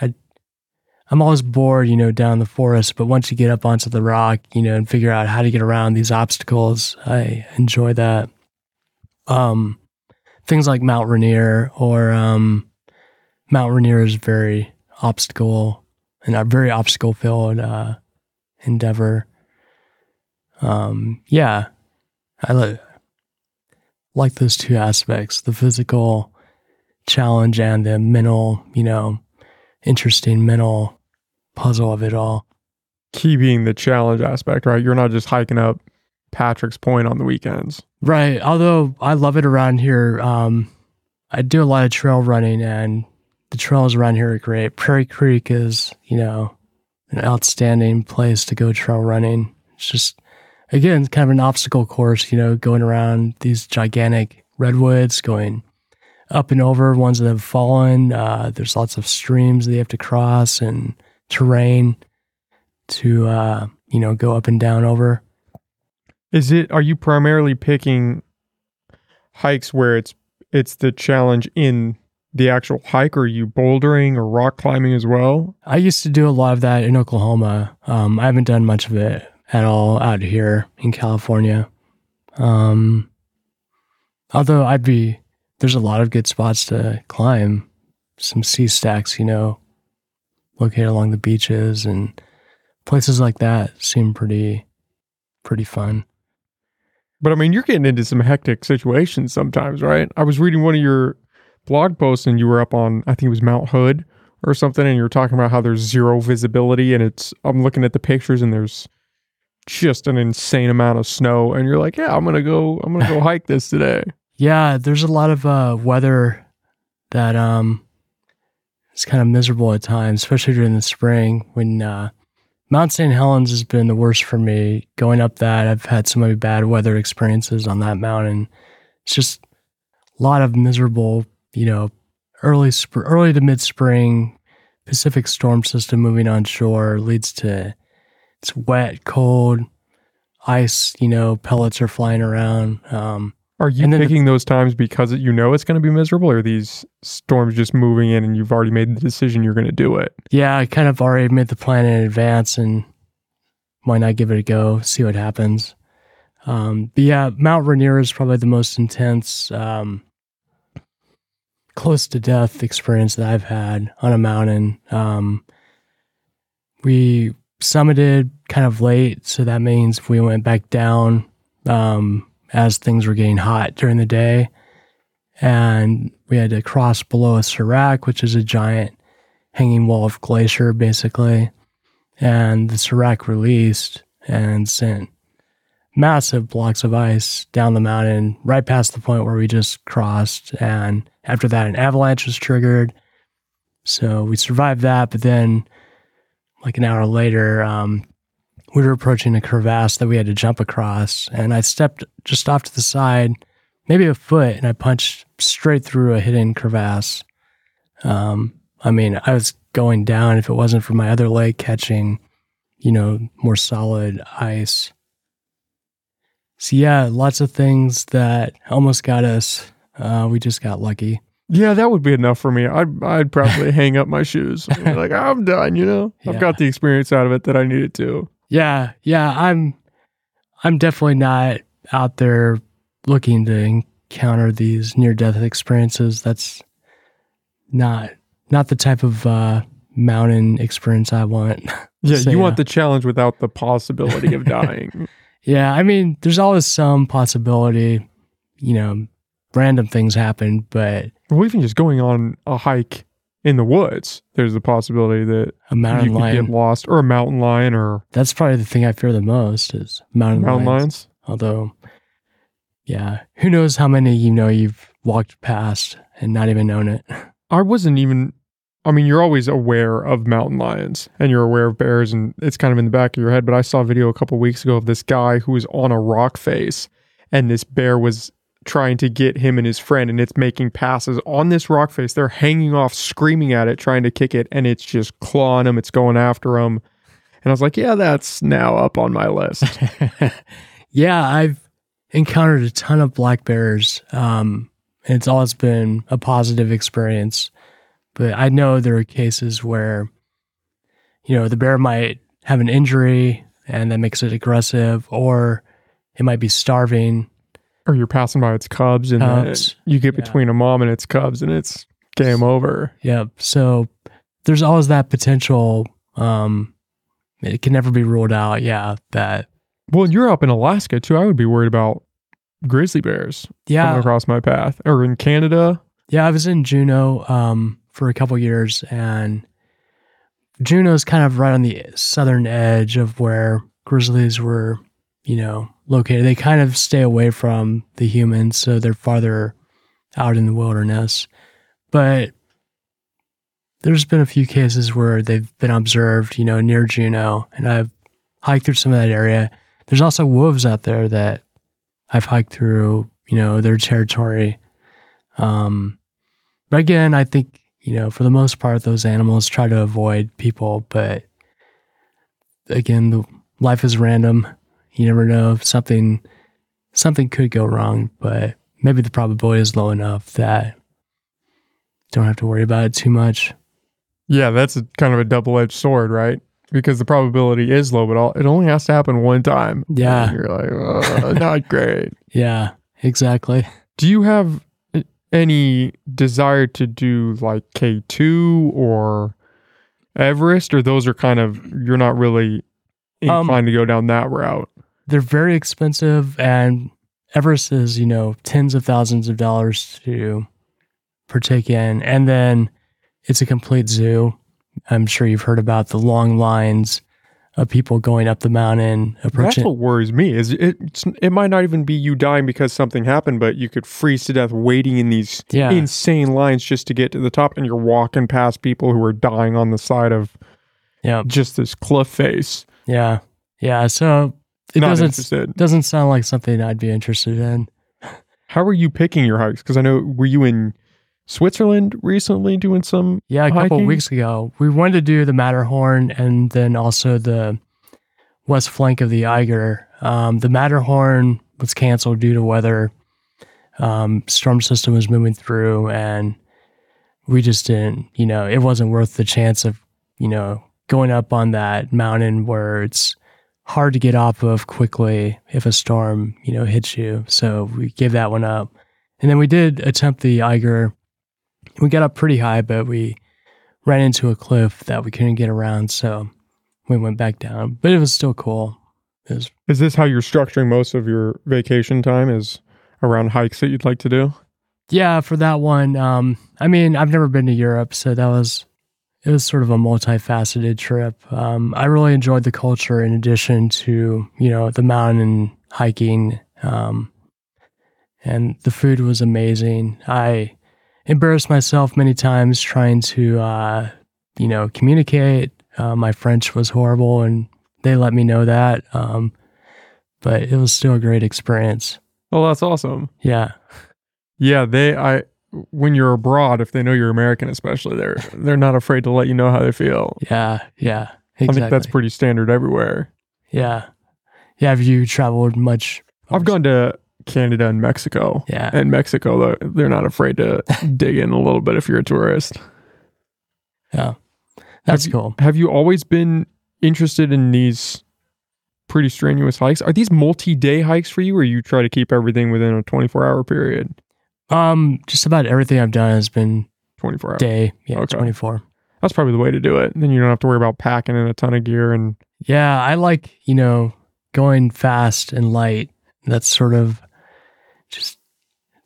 I I'm always bored, you know, down the forest, but once you get up onto the rock, you know, and figure out how to get around these obstacles, I enjoy that. Um things like Mount Rainier or um Mount Rainier is very obstacle and a very obstacle filled uh, endeavor. Um, yeah, I li- like those two aspects: the physical challenge and the mental, you know, interesting mental puzzle of it all.
Key being the challenge aspect, right? You're not just hiking up Patrick's Point on the weekends.
Right. Although I love it around here. Um, I do a lot of trail running and the trails around here are great. Prairie Creek is, you know, an outstanding place to go trail running. It's just, again, kind of an obstacle course, you know, going around these gigantic redwoods, going up and over ones that have fallen. Uh, there's lots of streams that you have to cross and terrain to, uh, you know, go up and down over.
Is it? Are you primarily picking hikes where it's it's the challenge in the actual hike, or are you bouldering or rock climbing as well?
I used to do a lot of that in Oklahoma. Um, I haven't done much of it at all out here in California. Um, Although I'd be, there's a lot of good spots to climb. Some sea stacks, you know, located along the beaches and places like that seem pretty, pretty fun.
But I mean, you're getting into some hectic situations sometimes, right? I was reading one of your blog posts and you were up on, I think it was Mount Hood or something, and you were talking about how there's zero visibility. And it's, I'm looking at the pictures and there's just an insane amount of snow. And you're like, yeah, I'm going to go, I'm going to go hike this today.
Yeah, there's a lot of uh, weather that um, is kind of miserable at times, especially during the spring when uh, Mount St. Helens has been the worst for me. Going up that, I've had so many bad weather experiences on that mountain. It's just a lot of miserable, you know, early sp- early to mid spring Pacific storm system moving on shore leads to it's wet, cold, ice. You know, pellets are flying around. Um,
Are you
then the-
those times because you know it's going to be miserable, or are these storms just moving in and you've already made the decision you're going to do it?
yeah, I kind of already made the plan in advance and why not give it a go, see what happens. Um, but yeah, Mount Rainier is probably the most intense, um, close to death experience that I've had on a mountain. Um, we summited kind of late, so that means we went back down um, as things were getting hot during the day. And we had to cross below a serac, which is a giant hanging wall of glacier, basically. And the serac released and sent massive blocks of ice down the mountain, right past the point where we just crossed. And after that, an avalanche was triggered. So we survived that. But then, like an hour later, um, we were approaching a crevasse that we had to jump across. And I stepped just off to the side, maybe a foot, and I punched straight through a hidden crevasse. Um, I mean, I was going down if it wasn't for my other leg catching, you know, more solid ice. So yeah, lots of things that almost got us. Uh, we just got lucky.
Yeah, that would be enough for me. I'd I'd probably hang up my shoes. Like I'm done. You know, I've got the experience out of it that I needed to.
Yeah, yeah, I'm I'm definitely not out there looking to encounter these near death experiences. That's not not the type of uh mountain experience I want.
Yeah,
So,
you
yeah.
want the challenge without the possibility of dying.
yeah, I mean, there's always some possibility, you know, random things happen, but
well, even just going on a hike in the woods, there's the possibility that
a mountain
you could
lion
get lost, or a mountain lion, or
that's probably the thing I fear the most is mountain,
mountain
lions.
lions.
Although yeah, who knows how many you know you've walked past and not even known it.
I wasn't even. I mean, you're always aware of mountain lions and you're aware of bears, and it's kind of in the back of your head. But I saw a video a couple weeks ago of this guy who was on a rock face, and this bear was trying to get him and his friend, and it's making passes on this rock face. They're hanging off, screaming at it, trying to kick it, and it's just clawing him. It's going after him. And I was like, yeah, that's now up on my list.
yeah, I've encountered a ton of black bears. Um, and it's always been a positive experience. But I know there are cases where, you know, the bear might have an injury and that makes it aggressive, or it might be starving.
Or you're passing by its cubs, and
Cubs,
you get
yeah.
between a mom and its cubs, and it's game over.
Yep. So there's always that potential. Um, it can never be ruled out. Yeah. That,
Well, you're up in Alaska too. I would be worried about grizzly bears coming
yeah.
across my path, or in Canada.
Yeah, I was in Juneau um, for a couple years, and Juneau's kind of right on the southern edge of where grizzlies were, you know, located. They kind of stay away from the humans, so they're farther out in the wilderness. But there's been a few cases where they've been observed, you know, near Juneau, and I've hiked through some of that area. There's also wolves out there that I've hiked through, you know, their territory. Um, but again, I think, you know, for the most part, those animals try to avoid people. But again, the life is random. You never know if something something could go wrong, but maybe the probability is low enough that don't have to worry about it too much.
Yeah, that's a, kind of a double edged sword, right? Because the probability is low, but all, it only has to happen one time.
Yeah.
You're like, "Uh, not great.
Yeah, exactly.
Do you have uh, any desire to do like K2 or Everest, or those are kind of, you're not really
Um,
inclined to go down that route?
They're very expensive, and Everest is, you know, tens of thousands of dollars to partake in. And then it's a complete zoo. I'm sure you've heard about the long lines of people going up the mountain,
That's what worries me. Is it? It might not even be you dying because something happened, but you could freeze to death waiting in these
Yeah.
insane lines just to get to the top, and you're walking past people who are dying on the side of
Yeah.
just this cliff face.
Yeah. Yeah. So it
not
doesn't
interested.
doesn't sound like something I'd be interested in.
How are you picking your hikes? Because I know were you in Switzerland recently doing some?
Yeah, a couple
hiking?
weeks ago, we wanted to do the Matterhorn and then also the west flank of the Eiger. Um, the Matterhorn was canceled due to weather. Um, storm system was moving through, and we just didn't. You know, it wasn't worth the chance of you know going up on that mountain where it's hard to get off of quickly if a storm you know hits you. So we gave that one up, and then we did attempt the Eiger we got up pretty high, but we ran into a cliff that we couldn't get around, so we went back down. But it was still cool. Was,
Is this how you're structuring most of your vacation time? Is around hikes that you'd like to do?
yeah, for that one. Um, I mean, I've never been to Europe, so that was it was sort of a multifaceted trip. Um, I really enjoyed the culture in addition to you know the mountain hiking, um, and the food was amazing. I embarrassed myself many times trying to uh, you know communicate. Uh, my French was horrible, and they let me know that. Um, but it was still a great experience.
Well, that's awesome.
Yeah,
Yeah, they I when you're abroad, if they know you're American, especially, they're they're not afraid to let you know how they feel.
yeah, yeah. Exactly.
I think that's pretty standard everywhere.
Yeah. Yeah. Have you traveled much?
I've gone to Canada and Mexico.
Yeah.
And Mexico, they're- they're not afraid to dig in a little bit if you're a tourist.
Yeah. That's
Have you-
cool.
Have you always been interested in these pretty strenuous hikes? Are these multi-day hikes for you, or you try to keep everything within a 24-hour period?
Um, just about everything I've done has been
24 hours.
day. Yeah.
Okay.
24.
That's probably the way to do it. Then you don't have to worry about packing in a ton of gear and
Yeah. I like, you know, going fast and light. That's sort of just,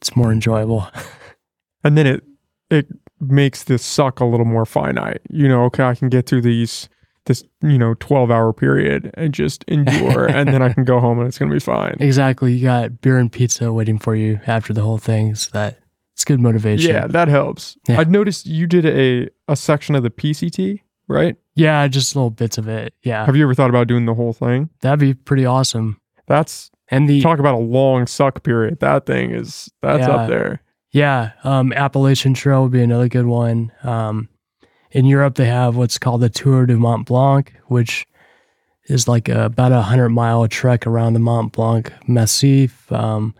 it's more enjoyable.
and then it it makes this suck a little more finite. You know, okay, I can get through these this you know 12 hour period and just endure and then I can go home and it's going to be fine.
exactly. You got beer and pizza waiting for you after the whole thing. So that it's good motivation.
Yeah, that helps.
Yeah.
I'd noticed you did a a section of the PCT, right?
Yeah. Just little bits of it. Yeah.
Have you ever thought about doing the whole thing?
That'd be pretty awesome.
That's
And the,
talk about a long suck period. That thing is that's
Yeah.
up there.
Yeah, um, Appalachian Trail would be another good one. Um, in Europe, they have what's called the Tour du Mont Blanc, which is like a, about a hundred mile trek around the Mont Blanc Massif, um,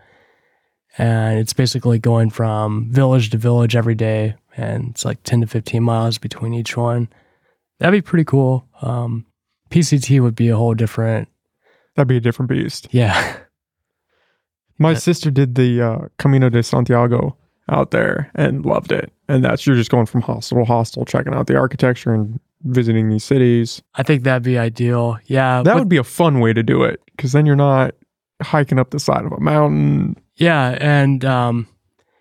and it's basically going from village to village every day, and it's like ten to fifteen miles between each one. That'd be pretty cool. Um, PCT would be a whole different,
That'd be a different beast.
yeah,
My
Yeah.
sister did the uh, Camino de Santiago out there and loved it. And that's you're just going from hostel to hostel, checking out the architecture and visiting these cities.
I think that'd be ideal. Yeah,
That would be a fun way to do it because then you're not hiking up the side of a mountain.
Yeah, and um,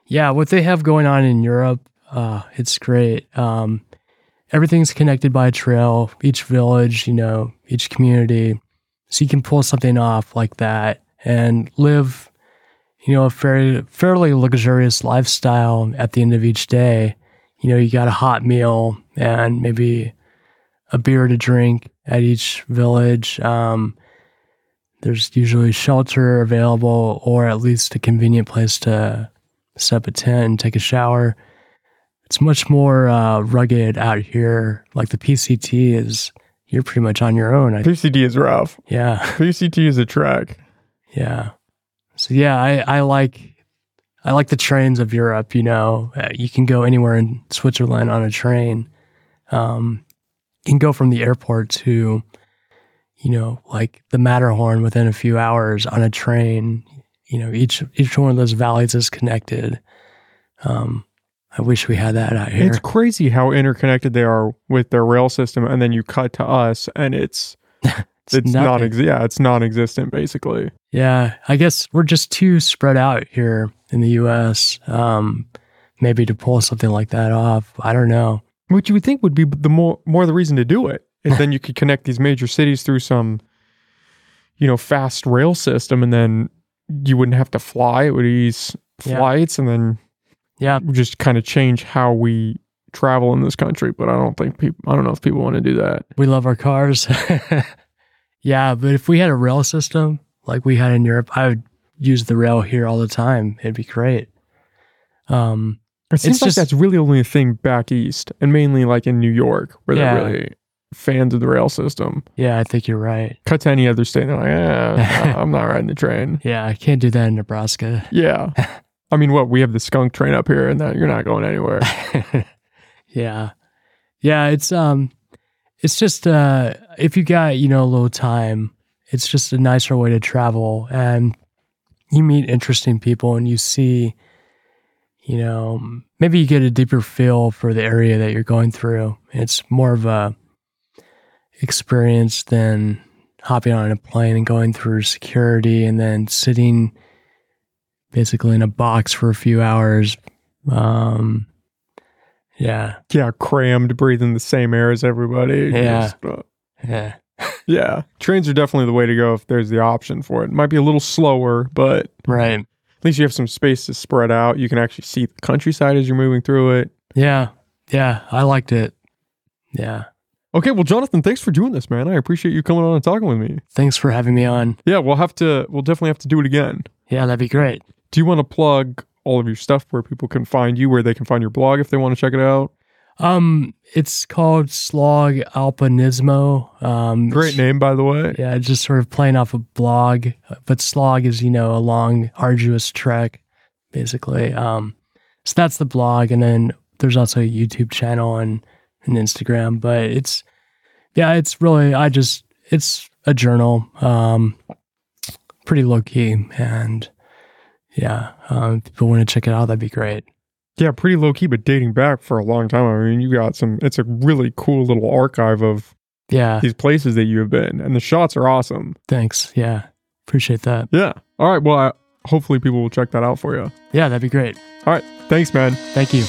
yeah, what they have going on in Europe, uh, it's great. Um, everything's connected by a trail. Each village, you know, each community, so you can pull something off like that and live, you know, a fairly fairly luxurious lifestyle. At the end of each day, you know, you got a hot meal and maybe a beer to drink at each village. Um, there's usually shelter available or at least a convenient place to set up a tent and take a shower. It's much more uh, rugged out here. Like the PCT is, you're pretty much on your own. I,
PCT is rough.
yeah,
PCT is a trek.
yeah. So yeah, I, I like I like the trains of Europe. You know, Uh, you can go anywhere in Switzerland on a train. Um, you can go from the airport to, you know, like the Matterhorn within a few hours on a train. you know, each each one of those valleys is connected. Um, I wish we had that out here.
It's crazy how interconnected they are with their rail system, and then you cut to us, and it's it's, not
nothing.
ex- yeah, it's non-existent basically.
Yeah, I guess we're just too spread out here in the U.S. Um, maybe to pull something like that off. I don't know.
Which you would think would be the more more the reason to do it. And then you could connect these major cities through some, you know, fast rail system, and then you wouldn't have to fly. It would ease
Yeah.
flights, and then
Yeah,
just kind of change how we travel in this country. But I don't think people. I don't know if people want to do that.
we love our cars. yeah, but if we had a rail system like we had in Europe, I would use the rail here all the time. It'd be great. Um,
It seems
It's
like
just-
that's really only a thing back east, and mainly like in New York, where
Yeah.
they're really fans of the rail system.
yeah, I think you're right.
Cut to any other state, they're like, eh, I'm not riding the train.
Yeah, I can't do that in Nebraska.
Yeah. I mean, what? We have the skunk train up here, and that you're not going anywhere.
yeah. Yeah, it's um it's just uh if you got, you know, a little time, it's just a nicer way to travel and you meet interesting people and you see you know, maybe you get a deeper feel for the area that you're going through. It's more of a experience than hopping on a plane and going through security and then sitting basically in a box for a few hours. Um yeah.
yeah, crammed, breathing the same air as everybody.
Yeah.
Just, uh,
Yeah.
yeah. Trains are definitely the way to go if there's the option for it. It might be a little slower, but
Right.
at least you have some space to spread out. You can actually see the countryside as you're moving through it.
Yeah. Yeah. I liked it. Yeah.
Okay, well, Jonathan, thanks for doing this, man. I appreciate you coming on and talking with me.
Thanks for having me on.
Yeah, we'll have to. We'll definitely have to do it again.
Yeah, that'd be great.
Do you want to plug all of your stuff where people can find you, where they can find your blog if they want to check it out?
Um, it's called Slog Alpinismo. Um,
Great name, by the way.
Yeah, just sort of playing off a blog, but slog is you know a long, arduous trek, basically. Um, so that's the blog, and then there's also a YouTube channel and an Instagram. But it's yeah, it's really I just it's a journal, um, pretty low key, and yeah, um, if people want to check it out, that'd be great.
Yeah, pretty low key, but dating back for a long time. I mean, you got some. It's a really cool little archive of
Yeah,
these places that you have been, and the shots are awesome.
thanks. Yeah, appreciate that.
Yeah. All right. Well, I, hopefully people will check that out for you.
Yeah, that'd be great.
All right. Thanks, man.
Thank you.